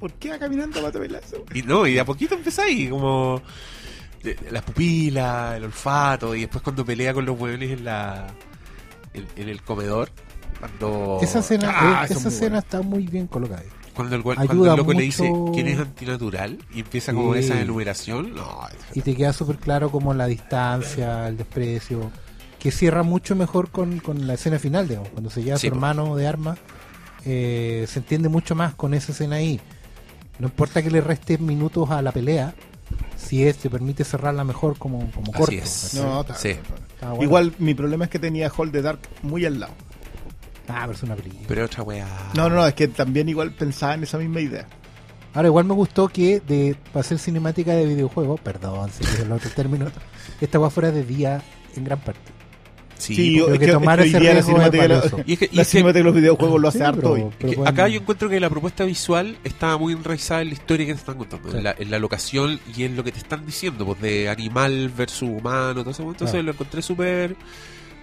¿por qué va caminando a pata pelá?
Y no, y de a poquito empezáis, como las pupilas, el olfato, y después cuando pelea con los hueones en la en, en el comedor, cuando
Esa escena,
Ah,
esa escena está muy bien colocada.
cuando el, cuando el loco le dice quién es antinatural y empieza como
Sí.
esa enumeración, no,
Y te queda súper claro como la distancia, el desprecio, que cierra mucho mejor con, con la escena final, digamos, cuando se lleva a su hermano de armas, eh, se entiende mucho más con esa escena ahí. No importa que le restes minutos a la pelea, si es, te permite cerrarla mejor como, como
Así
corto.
es.
No,
Sí.
Bueno.
Igual mi problema es que tenía Hold the Dark muy al lado.
Ah, pero es una película.
pero otra wea.
No, no, no, es que también igual pensaba en esa misma idea.
Ahora, igual me gustó que de para hacer cinemática de videojuego, perdón, si es el otro término, <laughs> esta va fuera de día en gran parte.
Sí,
es
que tomar ese
la
es <laughs>
y que, y
La
es que-
cinemática de los videojuegos lo hace
Sí,
harto
pero-
hoy.
pero
que
bueno.
acá yo encuentro que la propuesta visual está muy enraizada en la historia que te están contando,
Sí.
en, la, en la locación y en lo que te están diciendo, pues de animal versus humano, todo eso. Entonces
Claro.
lo encontré súper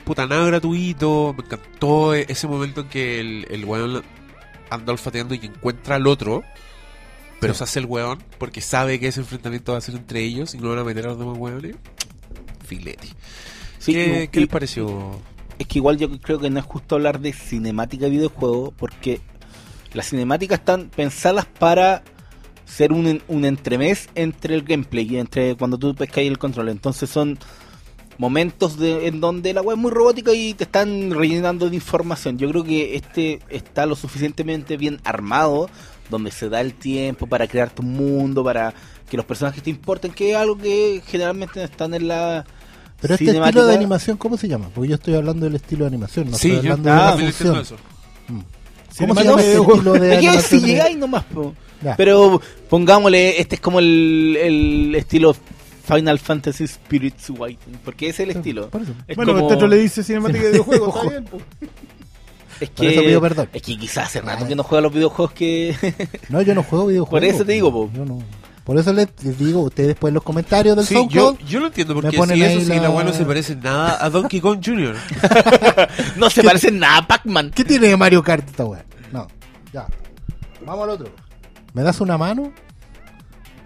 puta nada gratuito. Me encantó e- ese momento en que el, el weón anda olfateando y encuentra al otro, pero
Sí.
se hace el weón porque sabe que ese enfrentamiento va a ser entre ellos y no van a meter a los demás weones. Filete.
Sí,
¿Qué, les pareció?
Es que igual yo creo que no es justo hablar de cinemática de videojuego porque las cinemáticas están pensadas para ser un, un entremés entre el gameplay y entre cuando tú pescas el control. Entonces son momentos de, en donde la web es muy robótica y te están rellenando de información. Yo creo que este está lo suficientemente bien armado, donde se da el tiempo para crear tu mundo, para que los personajes te importen, que es algo que generalmente no están en la
Pero este
cinemática.
estilo de animación, ¿cómo se llama? Porque yo estoy hablando del estilo de animación, no
Sí,
estoy
yo
hablando de la
también entiendo
función.
eso.
Mm. ¿Cómo se llama
de
este
videojuego. <laughs>
estilo de
Es que
animación?
si
de-
llegáis nomás, po.
Ya.
Pero pongámosle, este es como el, el estilo Final Fantasy Spirits White, porque ese es el estilo. Es
bueno,
como-
el teatro le dice cinemática de videojuegos, <laughs> está bien. pues.
es
por eso
que,
pido perdón.
es que quizás hace rato
Ah.
que no juega los videojuegos que...
No, yo no juego videojuegos. <laughs>
Por eso te digo, po.
Yo no. Por eso les, digo, ustedes después en los comentarios del
Sí, yo,
SoundCloud,
yo lo entiendo porque si eso sí, la weá no se parece nada a Donkey Kong Jr. <laughs>
no se parece nada a Pac-Man.
¿qué tiene de Mario Kart esta weá? No, ya. Vamos al otro. ¿Me das una mano?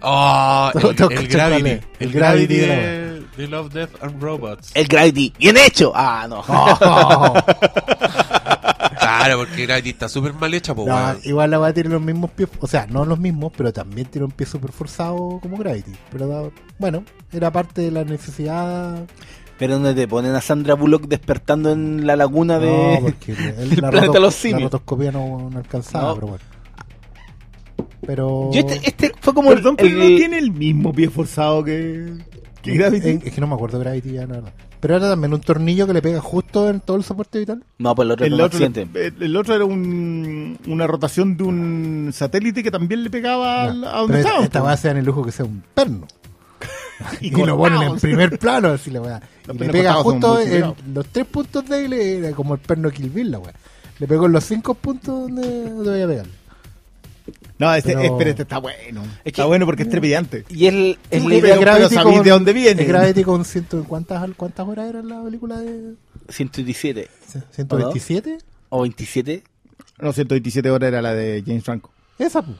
<laughs> Tengo-
el, Gravity. El
Gravity
Gravity
de
de, de Love, Death and Robots.
El Gravity, bien hecho. Ah, no. <laughs>
Claro, porque Gravity está súper mal hecha, po,
No,
weón.
igual la weá tiene los mismos pies, o sea, no los mismos, pero también tiene un pie súper forzado como Gravity. Pero da- bueno, era parte de la necesidad.
Pero donde te ponen a Sandra Bullock despertando en la laguna de...
No, <laughs> porque el,
el
la,
planeta de los
la rotoscopía no, no alcanzaba,
No.
pero bueno. Pero.
Yo este, este fue como el-
Perdón, pero
el-
no tiene el mismo pie forzado que, Gravity.
Eh, Es que no me acuerdo de Gravity ya, la verdad. Pero era también un tornillo que le pega justo en todo el soporte vital.
No, pues el otro
El
un
otro,
accidente.
el, el otro era un, una rotación de un satélite que también le pegaba a donde estaba.
esta ser en el lujo que sea un perno. <laughs> Y, lo ponen en primer plano, así la weá. Y le pega justo en los tres puntos de él, era como el perno Kill Bill, la weá. Le pegó en los cinco puntos donde, donde voy a pegarle.
No, este,
Pero-
pero este está bueno.
que-
está bueno porque es trepidante.
Y el, es
Sí, pero-
Gravity
sabéis
con-
de dónde viene.
es Gravity con ciento, ¿cuántas, ¿cuántas horas era la película de
117
127?
o 27.
No, 127 horas era la de James Franco.
Esa, pues.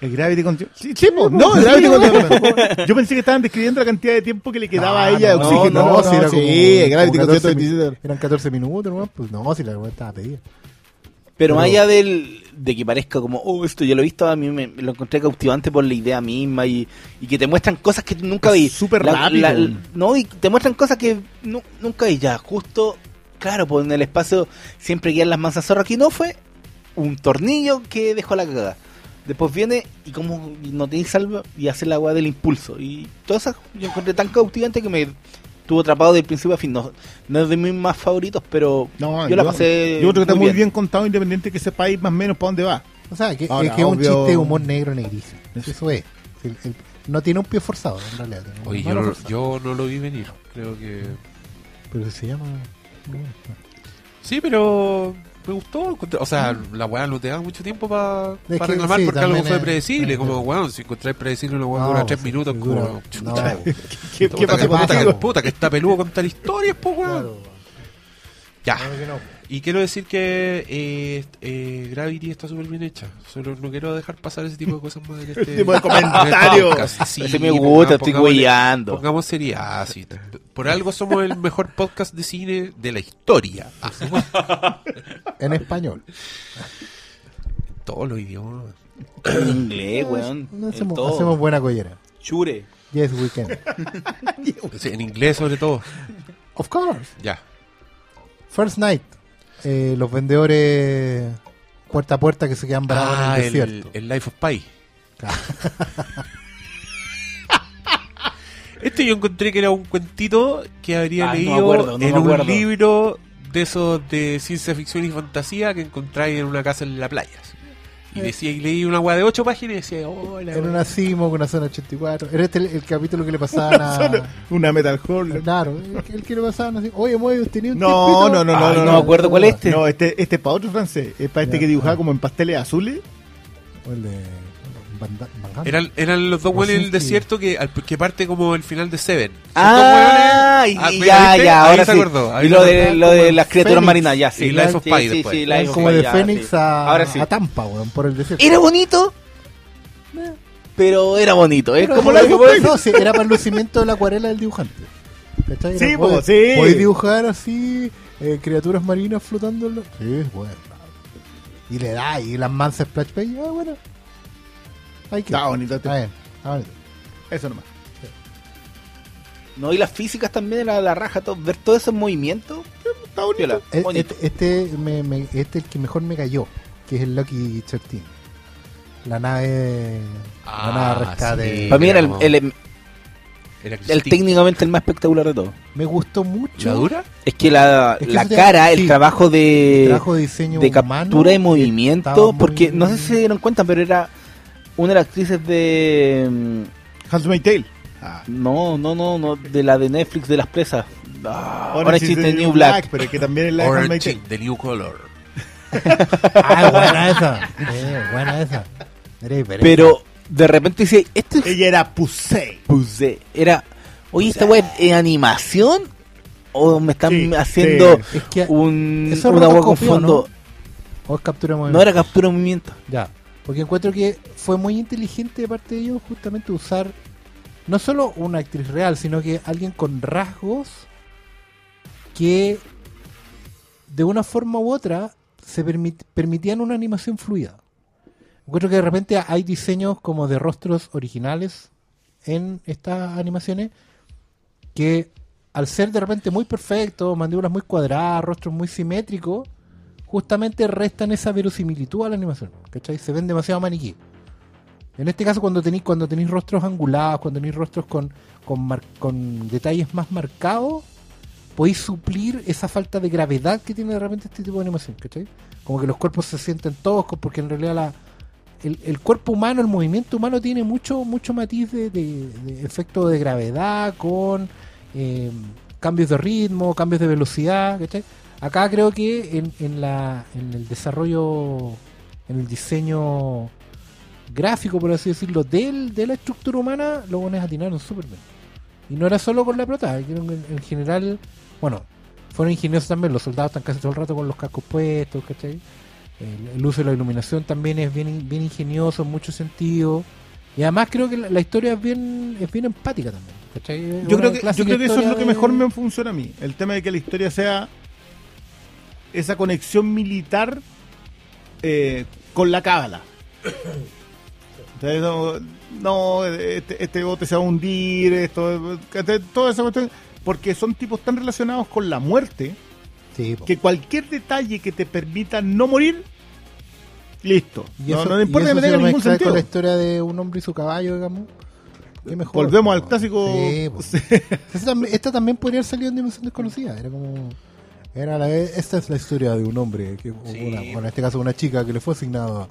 El Gravity con... Sí, sí, po. no, el Gravity con... Yo pensé que estaban describiendo la cantidad de tiempo que le quedaba a ella de
no,
oxígeno.
no,
No,
si era
sí,
como,
el Gravity
como
con
14 mi-
127 horas.
Eran 14 minutos, ¿no? Pues no, si la estaba pedida.
Pero,
Pero-
más allá del, de que parezca como, oh, esto ya lo he visto, a mí me, lo encontré cautivante por la idea misma y, y que te muestran cosas que nunca vi.
súper rápido.
la- no, y te muestran cosas que nu- nunca vi ya. Justo, claro, pues en el espacio siempre quedan las manzas zorras. Aquí no fue un tornillo que dejó la cagada. Después viene y como no te salva y hace la agua del impulso. Y todas esas yo encontré tan cautivante que me tuvo atrapado del principio a fin. No, no es de mis más favoritos, pero
No,
yo la pasé.
Yo creo que está
muy
bien. contado, independiente que sepáis más o menos para dónde va.
O sea, que,
Ahora,
es que es un chiste de humor negro negrísimo. Eso es. El- el- no tiene un pie forzado, en realidad.
Oye, yo
forzada.
yo no lo vi venir. Creo que.
Pero se llama.
Sí, pero me gustó. O sea, la weá no te da mucho tiempo para
que
reclamar
sí,
porque algo fue predecible.
es-
como, weón, si encontráis predecible una weá
No,
dura tres minutos,
dura-
como.
no, <laughs>
¿Qué, qué
puta que- puta que- puta que está peludo contar historias, pues, weón.
Claro.
Ya.
Claro que no.
Y quiero decir que eh, eh, Gravity está súper bien hecha. Solo no quiero dejar pasar ese tipo de cosas más en <laughs> este
tipo de comentario.
Sí,
Ese me gusta, estoy huellando.
Pongamos seriedad. sí. Por algo somos el mejor podcast de cine de la historia. Ah,
En español.
todos los idiomas.
En inglés, weón.
No hacemos,
todo.
hacemos buena collera.
Chure.
Yes, we can.
Sí, En inglés sobre todo.
Of course.
Ya.
First Night. Eh, los vendedores puerta a puerta que se quedan varados
Ah,
en el
el,
desierto.
el Life of Pi.
Claro. <laughs>
Este yo encontré que era un cuentito que habría
Ah, no
leído
acuerdo, no me
en un libro de esos de ciencia ficción y fantasía que encontráis en una casa en la playa. Y decía, y leí una weá de ocho páginas y decía, la
En
weá".
una Simo con una zona 84. Era este el, el capítulo que le pasaban <laughs> a.
Una Metal Horror.
Claro, el, el que le pasaban así. Oye, hemos tenido un
No,
tiempito".
no, no, no,
Ay,
no,
no me acuerdo cuál es este.
No, este, este es para otro francés. Es para este
Ya.
que dibujaba como en pasteles azules.
O el de.
Eran, eran los dos weones en el desierto que, al- que parte como el final de Seven. Son
Ah, y
dos weones-
y
Ah,
ya,
¿viste?
ya,
Ahí
ahora
se
sí.
acordó, ahí
Y
se
lo
acordó.
de, lo de las criaturas
Fénix.
marinas, ya, sí.
Y Life of
Sí,
Pi
sí,
después.
sí,
Eran
Life of
como
Pi,
de
ya,
Fénix
sí.
a,
Ahora sí.
a Tampa, weón, por el desierto.
Era bonito, pero era bonito. Es como of Pi.
no, sí, era para el lucimiento de la acuarela del dibujante. ¿Cachai?
Sí,
Era,
po,
podés-
sí.
podés dibujar así, eh, criaturas marinas flotando. en la- Sí, bueno. Y le da, y las mansas splash page, ah, bueno. Que.
Está bonito este.
Está bien, está bonito.
Eso nomás.
No, y las físicas también era la raja, todo, ver todo ese movimiento.
Está bonito.
Eh,
bonito.
Este, este, me, me- este es el que mejor me cayó, que es el Lucky 13. La nave.
Ah,
la nave rescate.
sí.
Para mí era el, el, técnicamente el más espectacular de todo.
Me gustó mucho.
¿La dura?
Es que la,
Es que
la
te-
cara, el trabajo de,
El trabajo de diseño
de
humano
captura de movimiento,
muy-
porque no sé si se dieron cuenta, pero era una de las actrices de... mm,
Handmaid's Tale. Ah.
No, no, no, no, de la de Netflix de las presas. Ah,
Orange
Orange
is
is
the
the
New Black,
Black.
pero que también es la de
the New Color. <laughs>
Ah, buena esa. Eh, buena esa.
Pero de repente dice, este es
Ella era Pusey.
Puse. Era, oye, esta weá es animación o me están
Sí,
haciendo
Es que
un,
es
una weá con fondo.
o es captura de
No
movimiento.
era captura de movimiento.
Ya. Porque encuentro que fue muy inteligente de parte de ellos justamente usar no solo una actriz real, sino que alguien con rasgos que de una forma u otra se permit- permitían una animación fluida. Encuentro que de repente hay diseños como de rostros originales en estas animaciones que al ser de repente muy perfectos, mandíbulas muy cuadradas, rostros muy simétricos, justamente restan esa verosimilitud a la animación. ¿Cachai? Se ven demasiado maniquí. En este caso, cuando tenéis cuando tenéis rostros angulados, cuando tenéis rostros con, con, detalles más marcados, podéis suplir esa falta de gravedad que tiene de repente este tipo de animación. ¿Cachai? Como que los cuerpos se sienten toscos porque en realidad la, el, el cuerpo humano, el movimiento humano tiene mucho mucho matiz de, de- de efecto de gravedad con eh, cambios de ritmo, cambios de velocidad. ¿cachai? Acá creo que en, en, la, en el desarrollo, en el diseño gráfico, por así decirlo, del, de la estructura humana, los buenos atinaron súper bien. Y no era solo con la que en, en general, bueno, fueron ingeniosos también, los soldados están casi todo el rato con los cascos puestos, ¿cachai? El, el uso de la iluminación también es bien, bien ingenioso en muchos sentidos. Y además creo que la, la historia es bien, es bien empática también. ¿cachai?
Yo creo que, yo creo que eso es lo que
de-
mejor me funciona a mí. El tema de que la historia sea esa conexión militar eh, con la cábala. Entonces, no, no, este, este bote se va a hundir, esto, toda esa cuestión. Porque son tipos tan relacionados con la muerte
Sí,
que cualquier detalle que te permita no morir, listo.
Y
no,
eso,
no
y
importa que no
si
tenga ningún sentido.
con la historia de un hombre y su caballo, digamos. qué mejor.
Volvemos al clásico.
Sí. <laughs>
Sí.
Esta también, esta también podría haber salido en Dimensión Desconocida. Era como. Era la, esta es la historia de un hombre, que,
Sí.
una- bueno, en este caso una chica que le fue asignado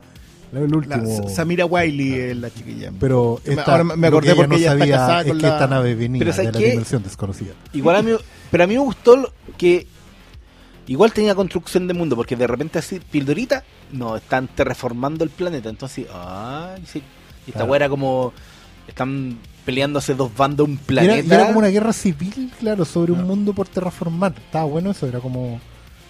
el
La-
último.
Samira Wiley es la chiquilla.
pero
Me-
esta,
ahora me
lo
acordé
ella
porque
no
ella está
sabía
casada
es que
la-
esta nave venía de
¿sabes
la
qué?
dimensión desconocida.
Igual a mí, pero a mí me gustó que igual tenía construcción de mundo, porque de repente así, pildorita, no, están terraformando el planeta, entonces, ah, sí, y esta
Claro.
weá era como, están peleándose dos bandos un
era,
planeta.
era como una guerra civil, claro, sobre un mundo por terraformar. Estaba bueno eso, era como.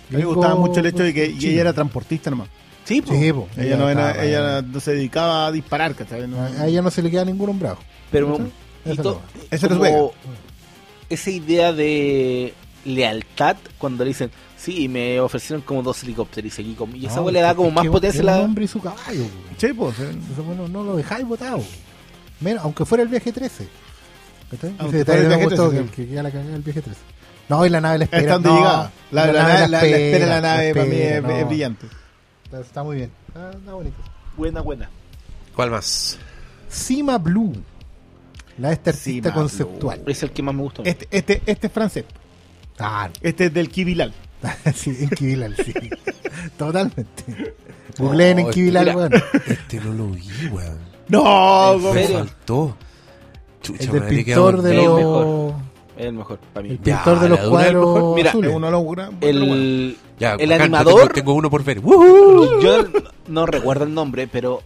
A mí me gustaba mucho el hecho de que ella era transportista nomás.
Sí, po.
Sí, po.
Ella, no, era,
estaba-
ella no se dedicaba a disparar, ¿cachai? No-
a, ella no se le queda ningún hombrado.
pero
Eso es
como esa idea de lealtad cuando le dicen, sí, me ofrecieron como dos helicópteros y seguí como, y esa
No,
le da como más potencia a
un
la...
hombre y su caballo. po.
Sí, pues. eh.
Eso, bueno, no lo dejáis botado. Menos, aunque fuera el viaje 13. ¿Cachai?
Aunque
Ese
fuera el
detalle me
viaje
gustó,
13,
que, que queda la cagada el viaje 13. No, y la nave la espera.
Está donde
no,
llegaba. La, la, nave- la- la espera de la nave para mí
espera,
es,
no.
es brillante.
Está, está muy bien. Está, está bonito.
Buena, buena.
¿Cuál más?
Cima Blue. La de este artista
Cima Blue.
conceptual.
Es el que más me gustó.
Este, este, este es francés.
Ah,
Este es del Kibilal. <laughs>
sí, en Kibilal, sí. <laughs> Totalmente. <laughs> Googleen en
Oh,
Kibilal,
mira.
weón.
Este no lo vi, weón.
No,
¿En serio?
faltó. Chucha,
El del pintor de los.
mejor. El mejor para mí.
El
Ya,
pintor de los cuadros
Mira,
azules.
Es uno bueno.
El,
Ya,
el
bacán,
animador,
Tengo, tengo uno por ver. ¡Woohoo! <laughs>
yo no recuerdo el nombre, pero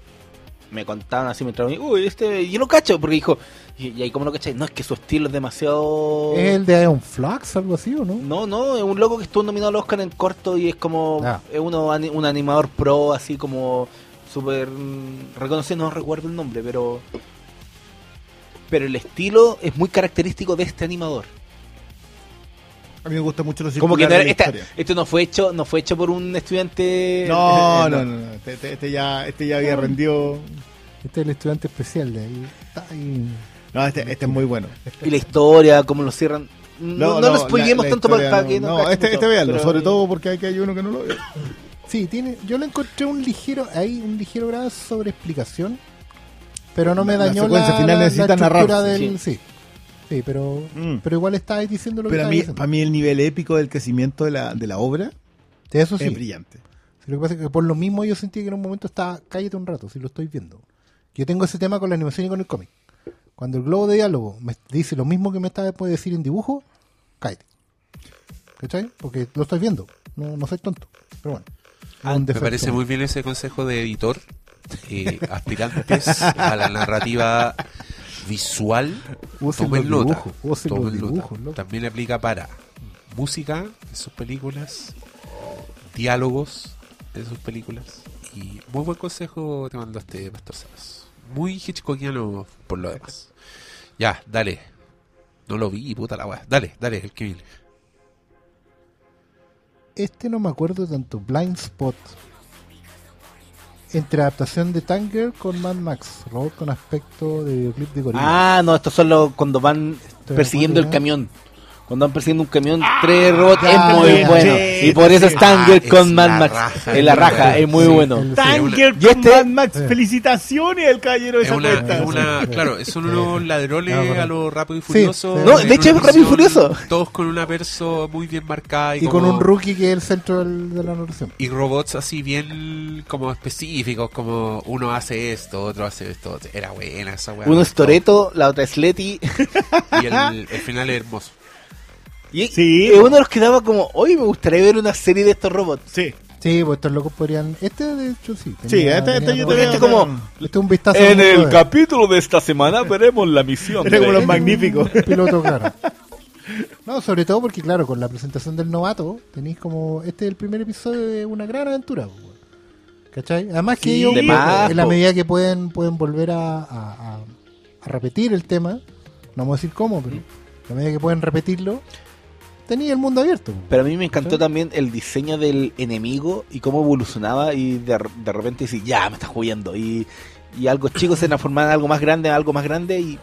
me contaban así mientras uy, este, yo lo cacho, porque dijo, y, y ahí como lo cachai, no, es que su estilo es demasiado...
¿Es el de Ion Flux, algo así o no?
No, no, es un loco que estuvo nominado al Oscar en corto y es como
Ah.
es uno un animador pro, así como súper mm, reconocido, no recuerdo el nombre, pero pero el estilo es muy característico de este animador.
A mí me gusta mucho los
Como que no era- esta- esto no fue hecho no fue hecho por un estudiante
No,
eh,
no, no. no. Este, este- este ya, este ya había rendido.
Este es el estudiante especial de ahí. Está ahí.
No, este, este es muy bueno.
Y la historia, cómo lo cierran. No, no, lo spoilemos
la- la
tanto para, para que no.
No, este, este véanlo,
pero-
sobre todo porque hay que hay uno que no lo ve.
Sí, tiene, yo le encontré un ligero, ahí un ligero grado sobre explicación, pero no me
La-
dañó la,
final
la- la
necesita
estructura
narrarse,
del, sí. sí, pero,
Mm.
pero igual está ahí diciendo lo
Pero
que
a mí,
diciendo.
para mí el nivel épico del crecimiento de la, de la obra
Sí, eso sí.
es brillante.
Sí, Lo que pasa es que por lo mismo yo sentí que en un momento estaba, cállate un rato, si lo estoy viendo. Yo tengo ese tema con la animación y con el cómic. Cuando el globo de diálogo me dice lo mismo que me está puede decir en dibujo, cállate. ¿Cachai? Porque lo estoy viendo. No, no soy tonto. Pero bueno.
Ah,
Me parece muy bien ese consejo de editor. eh, aspirantes a la narrativa visual.
Usen
Tomen
los
nota.
usen
tomen
los
nota.
dibujos.
También aplica para música en sus películas, diálogos en sus películas. Y muy buen consejo te mandaste, Pastor Salas. Muy hitchcockiano por lo demás. Ya, dale. No lo vi, puta la weá. Dale, dale, el que viene.
Este no me acuerdo tanto. Blind Spot. Entre adaptación de Tanger con Mad Max. Robot con aspecto de videoclip de gorila.
Ah, no, estos son los cuando van
Estoy
persiguiendo el camión. Cuando van persiguiendo un camión, tres robots,
ya,
es muy bueno. y por eso
sí.
es Tanger
Ah,
con
es
Mad Max.
raja,
es la raja, es muy
sí,
bueno.
Tanger
Y este-
con Mad Max, felicitaciones al caballero de
Es una,
cuesta.
es una- claro, son unos ladrones
No, bueno.
a lo rápido y furioso.
sí.
No, de hecho es Rápido y Furioso.
Todos con una perso muy bien marcada y,
Y con un rookie que es el centro del- de la narración.
y robots así bien como específicos, como uno hace esto, otro hace esto. Era buena esa weá.
Uno es Toreto, la otra es Letty.
Y el, el final es hermoso.
Y
Sí.
es uno de los que daba como, hoy me gustaría ver una serie de estos robots.
Sí,
Sí, pues estos locos podrían. Este, de hecho, sí.
sí, este, este
tenía
yo te
Este como-
Este es un vistazo. mundo de-
capítulo de esta semana veremos la misión.
Era como los magníficos. <laughs>
Piloto, claro. No, sobre todo porque, claro, con la presentación del novato, tenéis como. Este es el primer episodio de una gran aventura. ¿Cachai? Además que
Sí,
ellos,
de más,
en la medida que pueden pueden volver a- a repetir el tema, no vamos a decir cómo, pero en la medida que pueden repetirlo, tenía el mundo abierto.
Pero a mí me encantó
¿Sí?
también el diseño del enemigo y cómo evolucionaba y de, de repente decir, ya, me está jugando. Y, y algo chico se transformaba en algo más grande, en algo más grande y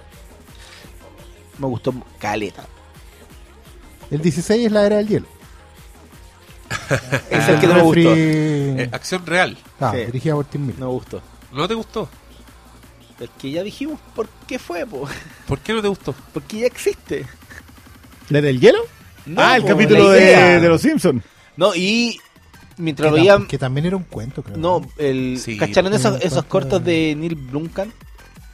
me gustó caleta.
El 16 es la era del hielo. <laughs>
Es el que no me gustó.
Eh, acción real.
Ah,
Sí.
dirigida por Tim Miller.
No me gustó.
¿No te gustó?
El que ya dijimos por qué fue, po.
¿Por qué no te gustó?
porque ya existe.
¿La del hielo?
No,
ah, el capítulo de, de los Simpsons.
No, y mientras
Que,
lo veían...
que también era un cuento, creo.
No, el,
Sí.
¿cacharon esos, esos cortos
de-
Neil Blomkamp?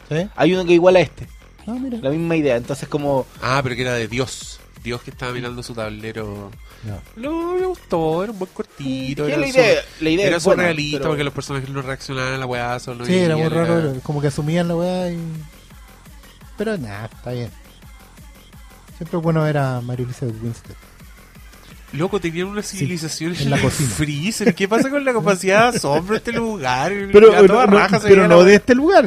¿Sí?
Hay uno que igual a este,
Ah, mira.
la misma idea. Entonces como...
Ah, pero que era de Dios. Dios que estaba mirando su tablero. No, me gustó, era un buen cortito. Era
la idea-
sur-
la idea
era
buena,
surrealista
pero-
porque los personajes no reaccionaban a la weá. Solo
Sí, era muy raro,
era
como que asumían la weá y... Pero nada, está bien. Siempre bueno ver a Mario Elizabeth Winstead.
Loco, tenían una civilización
en la <laughs> cocina.
Freezer. ¿Qué pasa con la capacidad de asombro de este lugar?
Pero,
toda
no,
raja
pero de este lugar.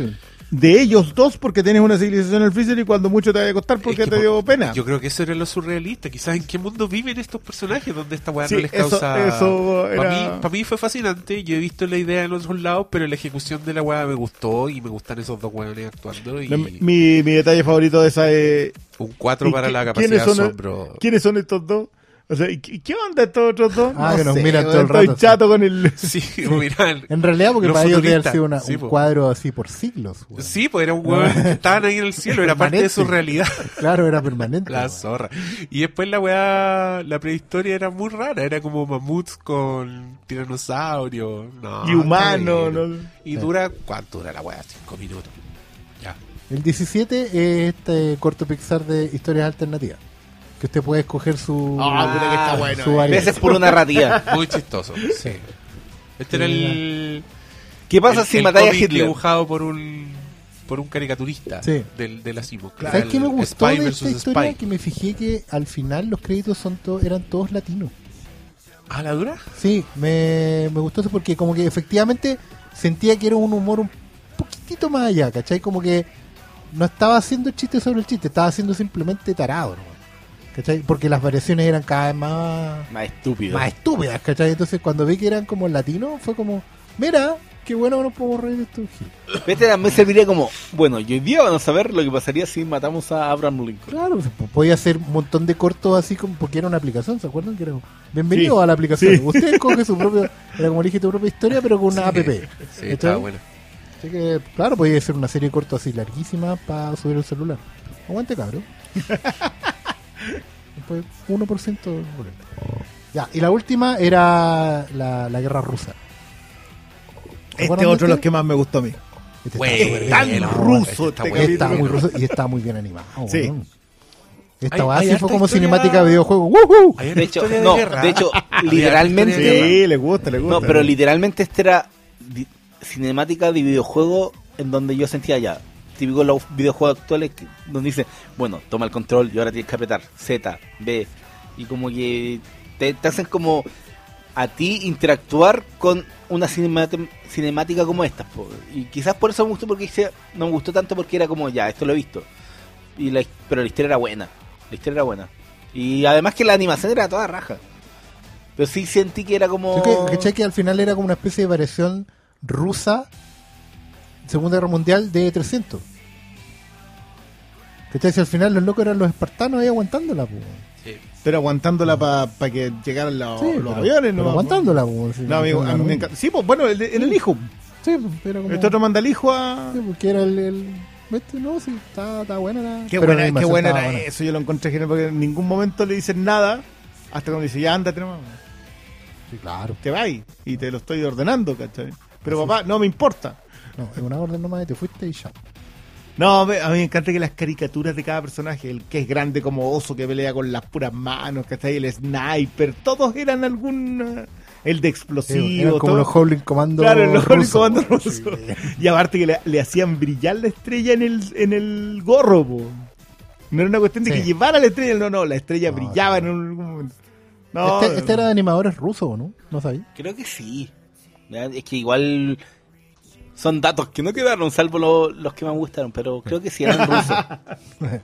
De ellos dos, porque tienes una civilización en el freezer y cuando mucho te vaya a costar porque
Es que
te dio pena.
Yo creo que eso era lo surrealista. Quizás en qué mundo viven estos personajes donde esta weá
Sí,
no les
eso-
causa.
eso
Para
era-
mí, pa' mí fue fascinante. Yo he visto la idea en otros lados, pero la ejecución de la weá me gustó y me gustan esos dos weones actuando. Y
mi, mi detalle favorito de esa es...
un 4
¿y
para la
quiénes
capacidad de asombro.
¿Quiénes son estos dos? O sea, ¿y ¿qué, onda estos otros dos?
Ah, que nos miran todo el
estoy
rato,
chato con el... <laughs>
Sí, <laughs> miran.
En realidad, porque para ellos debe haber sido una-
sí,
un
po.
cuadro así por siglos. weón.
Sí, pues era un weón que estaban ahí en el cielo, era parte de su realidad. <laughs>
Claro, era permanente.
La zorra. Y después la weá, la prehistoria era muy rara, era como mamuts con tiranosaurio. No,
Y humano. ¿no?
Y dura, ¿cuánto dura la weá? Cinco minutos. Ya.
El 17 es este corto Pixar de historias alternativas. Que usted puede escoger su.
Ah, puta que está bueno,
su
eh.
Ese es puro narrativa. <laughs>
Muy chistoso. sí. Este era el.
¿Qué pasa
el-
si
el
matáis a
cómic
Hitler?
dibujado por un por un caricaturista
Sí.
del, de la CIMO.
¿Sabes qué me gustó
Spy
de
versus
esta historia?
Spy.
Que me fijé que al final los créditos son to- eran todos latinos.
¿Ah, la dura?
Sí, me, me gustó eso porque como que efectivamente sentía que era un humor un poquitito más allá, ¿cachai? Como que no estaba haciendo chiste sobre el chiste, estaba haciendo simplemente tarado, ¿no? ¿Cachai? Porque las variaciones eran cada vez más,
Más
estúpidas, ¿cachai? Entonces cuando vi que eran como latinos fue como, mira, qué bueno que nos podemos reír de esto.
Este también serviría como, bueno, y hoy día van a saber lo que pasaría si matamos a Abraham Lincoln.
Claro, pues, po- podía hacer un montón de cortos así como porque era una aplicación, ¿se acuerdan? Que era como, bienvenido
Sí,
a la aplicación.
sí.
Usted escoge su propio, era como elige tu propia historia, pero con una app.
Sí, estaba bueno.
Así que, claro, podía ser una serie corta así larguísima para subir el celular. Aguante, cabrón. <laughs> Después, 1% de boleto. Ya, y la última era la, la guerra rusa. ¿Se
Este otro
de
los que más me gustó a mí.
Este
Bueno,
está
tan ruso
está
este
bueno.
Está muy ruso y está muy bien animado.
Sí.
weón. Esta fue como
historia-
cinemática de videojuego.
De hecho, no,
guerra.
de hecho, literalmente-.
Sí, le gusta, le gusta.
No, pero literalmente este era cinemática de videojuego en donde yo sentía ya, típico los videojuegos actuales, que- donde dice, bueno, toma el control y ahora tienes que apretar Z, B, y como que te, hacen como a ti interactuar con una cinemática como esta. Y quizás por eso me gustó, porque no me gustó tanto porque era como, ya, esto lo he visto. Y pero la historia era buena, la historia era buena. Y además que la animación era toda raja. Pero sí sentí que era como...
Que, ¿cachai? que al final era como una especie de variación rusa Segunda Guerra Mundial de 300. ¿Cachai? Si al final los locos eran los espartanos ahí aguantándola.
Sí.
Pero aguantándola para que llegaran los,
Sí,
los
pero-
aviones,
pero
¿no?
aguantándola, pues, si
No, amigo, a mí me encanta. Sí, pues bueno, el, de- en el hijo.
Sí, pues, pero como...
Este otro manda al hijo a.
Sí, porque era el... el... ¿Viste? No, sí, está, está buena la...
Qué buena, qué buena era eso, yo lo encontré genial porque en ningún momento le dicen nada hasta cuando dice, ya ándate nomás,
Sí, claro.
te vas y te lo estoy ordenando, ¿cachai? Pero papá, no me importa.
No, es una orden nomás y te fuiste y ya.
No, a mí me encanta que las caricaturas de cada personaje, el que es grande como oso que pelea con las puras manos, ¿cachai? El sniper, todos eran algún... eh, El de
Sí,
explosivo,
eran como
todo-
los Goblin Comando
Claro, los Goblin
rusos.
Comando rusos. Y aparte que le, le hacían brillar la estrella en el, en el gorro, po. No era una cuestión de
Sí.
que llevara la estrella, no, no, la estrella
No,
brillaba
sí.
en algún momento. No,
Este, este era de animadores rusos, ¿no? No sabía.
Creo que sí. Es que igual son datos que no quedaron, salvo lo- los que me gustaron, pero creo que sí eran rusos. <laughs>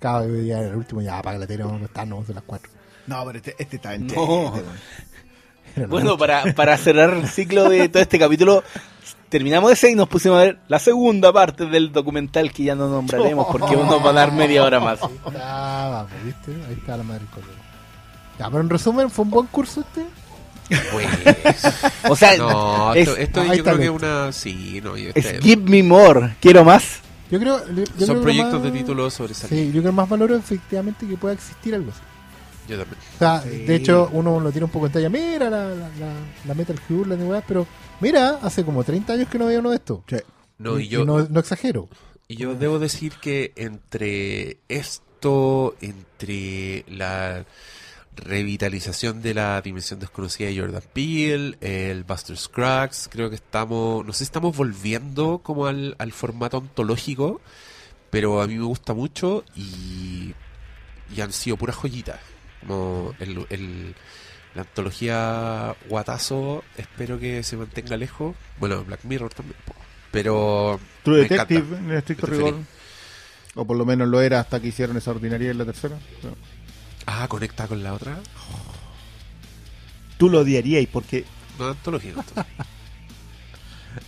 Cada vez ya era el último, ya apaga la tele, vamos a acostarnos a las 4.
no, pero este, este está en
No. Bueno, para, para cerrar el ciclo de todo este capítulo, terminamos ese y nos pusimos a ver la segunda parte del documental que ya no nombraremos porque nos va a dar media hora más. <laughs>
Ah, vamos, ¿viste? Ahí está la madre. Ya, pero en resumen, ¿fue un buen curso este?
Pues, <laughs>
O sea,
no,
es,
esto, esto yo creo que es una. Sí, no, yo-
es Give Me More, quiero más.
Yo creo, yo
son proyectos
más-
de títulos
Sí,
sobresalientes.
yo creo que más valoro efectivamente que pueda existir algo así.
Yo también.
O sea,
Sí.
de hecho, uno lo tira un poco en talla. Mira la, la, la, la Metal Gear, la weá, pero mira, hace como 30 años que no veía uno de estos.
No, y
Y-
yo,
no exagero.
Y yo debo decir que entre esto, entre la revitalización de la dimensión desconocida de Jordan Peele, el Buster Scruggs, creo que estamos, no sé, estamos volviendo como al, al formato ontológico, pero a mí me gusta mucho y, y han sido puras joyitas. Como el, el- la antología Guatazo, espero que se mantenga lejos. Bueno, Black Mirror también. Pero
True Detective,
encanta.
en el estricto rigor.
feliz.
O por lo menos lo era hasta que hicieron esa ordinaria en la tercera. No.
Ah, conecta con la otra.
Tú lo odiarías porque...
No, antología. <laughs> antología.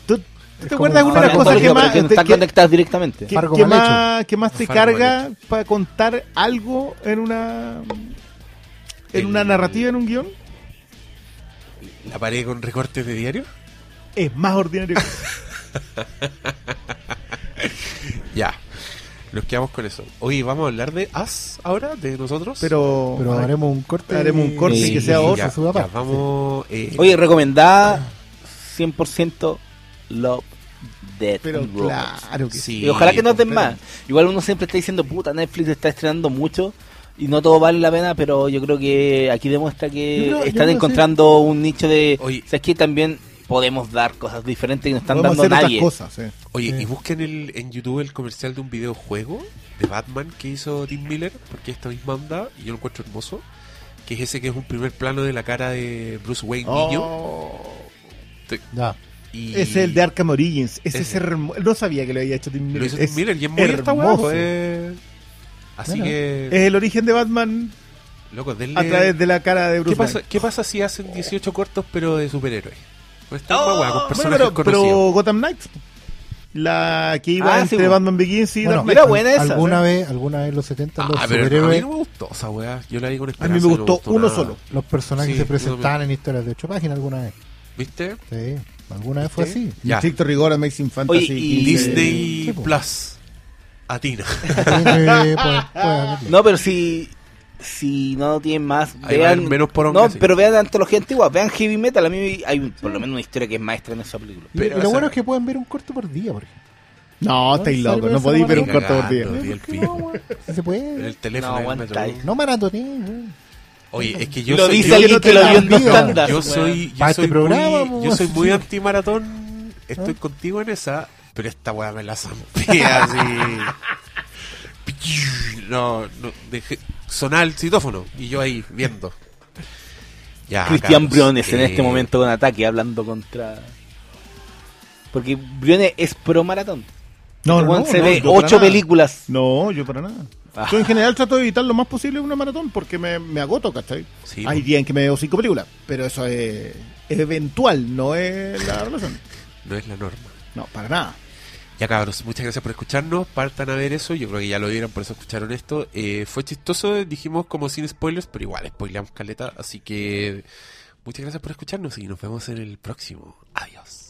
¿Tú, ¿tú te acuerdas de una de las
Fargo
cosas que más... te-
están
que-
conectadas directamente.
que, que más, que más te
Fargo
carga para contar algo en una... En
El-
una narrativa, en un guion?
la pared con recortes de diario.
Es más ordinario que... <laughs>
Ya. Nos quedamos con eso. Oye, vamos a hablar de As ahora, de nosotros.
Pero...
Pero
ay,
haremos un corte.
haremos un corte
y que
sea otro,
ya,
se suba
ya,
aparte,
vamos. eh,
Oye, recomendada 100% Love, Death
Pero claro que sí.
sí,
Y ojalá que nos den más. Igual uno siempre está diciendo, puta, Netflix está estrenando mucho y no todo vale la pena, pero yo creo que aquí demuestra que
creo-
están encontrando un nicho de...
Oye.
O sea, es que también podemos dar cosas diferentes que no están
Podemos
dando nadie.
cosas, sí.
Oye, y busquen el, en YouTube el comercial de un videojuego de Batman que hizo Tim Miller, porque es esta misma onda, y yo lo encuentro hermoso. Que es ese que es un primer plano de la cara de Bruce Wayne niño.
Oh,
Ya.
Y
Ese es el de Arkham Origins. Ese es
Ese.
hermoso. No sabía que lo había hecho Tim Miller.
Lo hizo
Es
Tim Miller y es muy
hermoso.
pues, eh. Así que,
Es el origen de Batman
loco, denle.
a través de la cara de Bruce
¿Qué pasa,
Wayne.
¿Qué pasa si hacen 18 cortos pero de superhéroes? Pues esta
Oh,
con personajes
pero, pero
conocidos.
Gotham Knights. La que iba
Ah, sí,
entre
bueno.
Batman Begins y
Bueno,
Dark
mira,
Knight.
buena esa,
alguna
¿sí?
vez, alguna vez en los 70 los
Ah, pero a mí no me gustó esa weá. Yo la vi con
A
esperanza.
mí me
no
gustó uno
nada.
solo.
los personajes
Sí,
se presentaban en historias de 8 páginas alguna vez.
¿Viste?
Sí, alguna vez fue así.
Ya.
Rigor Amazing Fantasy.
Oye, y
15.
Disney
Sí, po.
Plus. Atina. <laughs>
Sí, puede haberlo.
No, pero si si no tienen más,
Ahí
vean
menos poronga,
No,
sí.
pero vean antología antigua, vean Heavy Metal, a mí hay por lo menos una historia que es maestra en esa película.
Y-
pero
lo bueno es que pueden ver un corto por día, por ejemplo.
No, estáis locos. No podéis ver un corto por día.
¿Por no, se
En
puede. <laughs>
el teléfono.
No.
No maratoné.
Oye, es que yo
lo
soy,
dice
yo,
alguien
no
que
te
lo
la
vio en dos tandas.
yo soy, yo
Para
soy
este programa,
muy, yo soy muy anti-maratón. <laughs> Estoy
¿Ah?
contigo en esa, pero esta weá me la zampea <laughs> así. No, no, dejé, sonar el citófono y yo ahí viendo. Ya,
Cristian
Carlos,
Briones en este momento con ataque hablando contra porque Briones es pro maratón.
No,
Este
no,
se
no,
ve ocho películas.
No, yo para nada.
Ah.
Yo en general trato de evitar lo más posible una maratón porque me, me agoto, ¿cachai?
Sí,
Hay días en que me veo cinco películas, pero eso es, es eventual, no es la relación.
No es la norma.
No, para nada.
Ya cabros, muchas gracias por escucharnos. Partan a ver eso. Yo creo que ya lo vieron, por eso escucharon esto. Eh, fue chistoso, dijimos como sin spoilers, pero igual spoileamos caleta. Así que muchas gracias por escucharnos y nos vemos en el próximo. Adiós.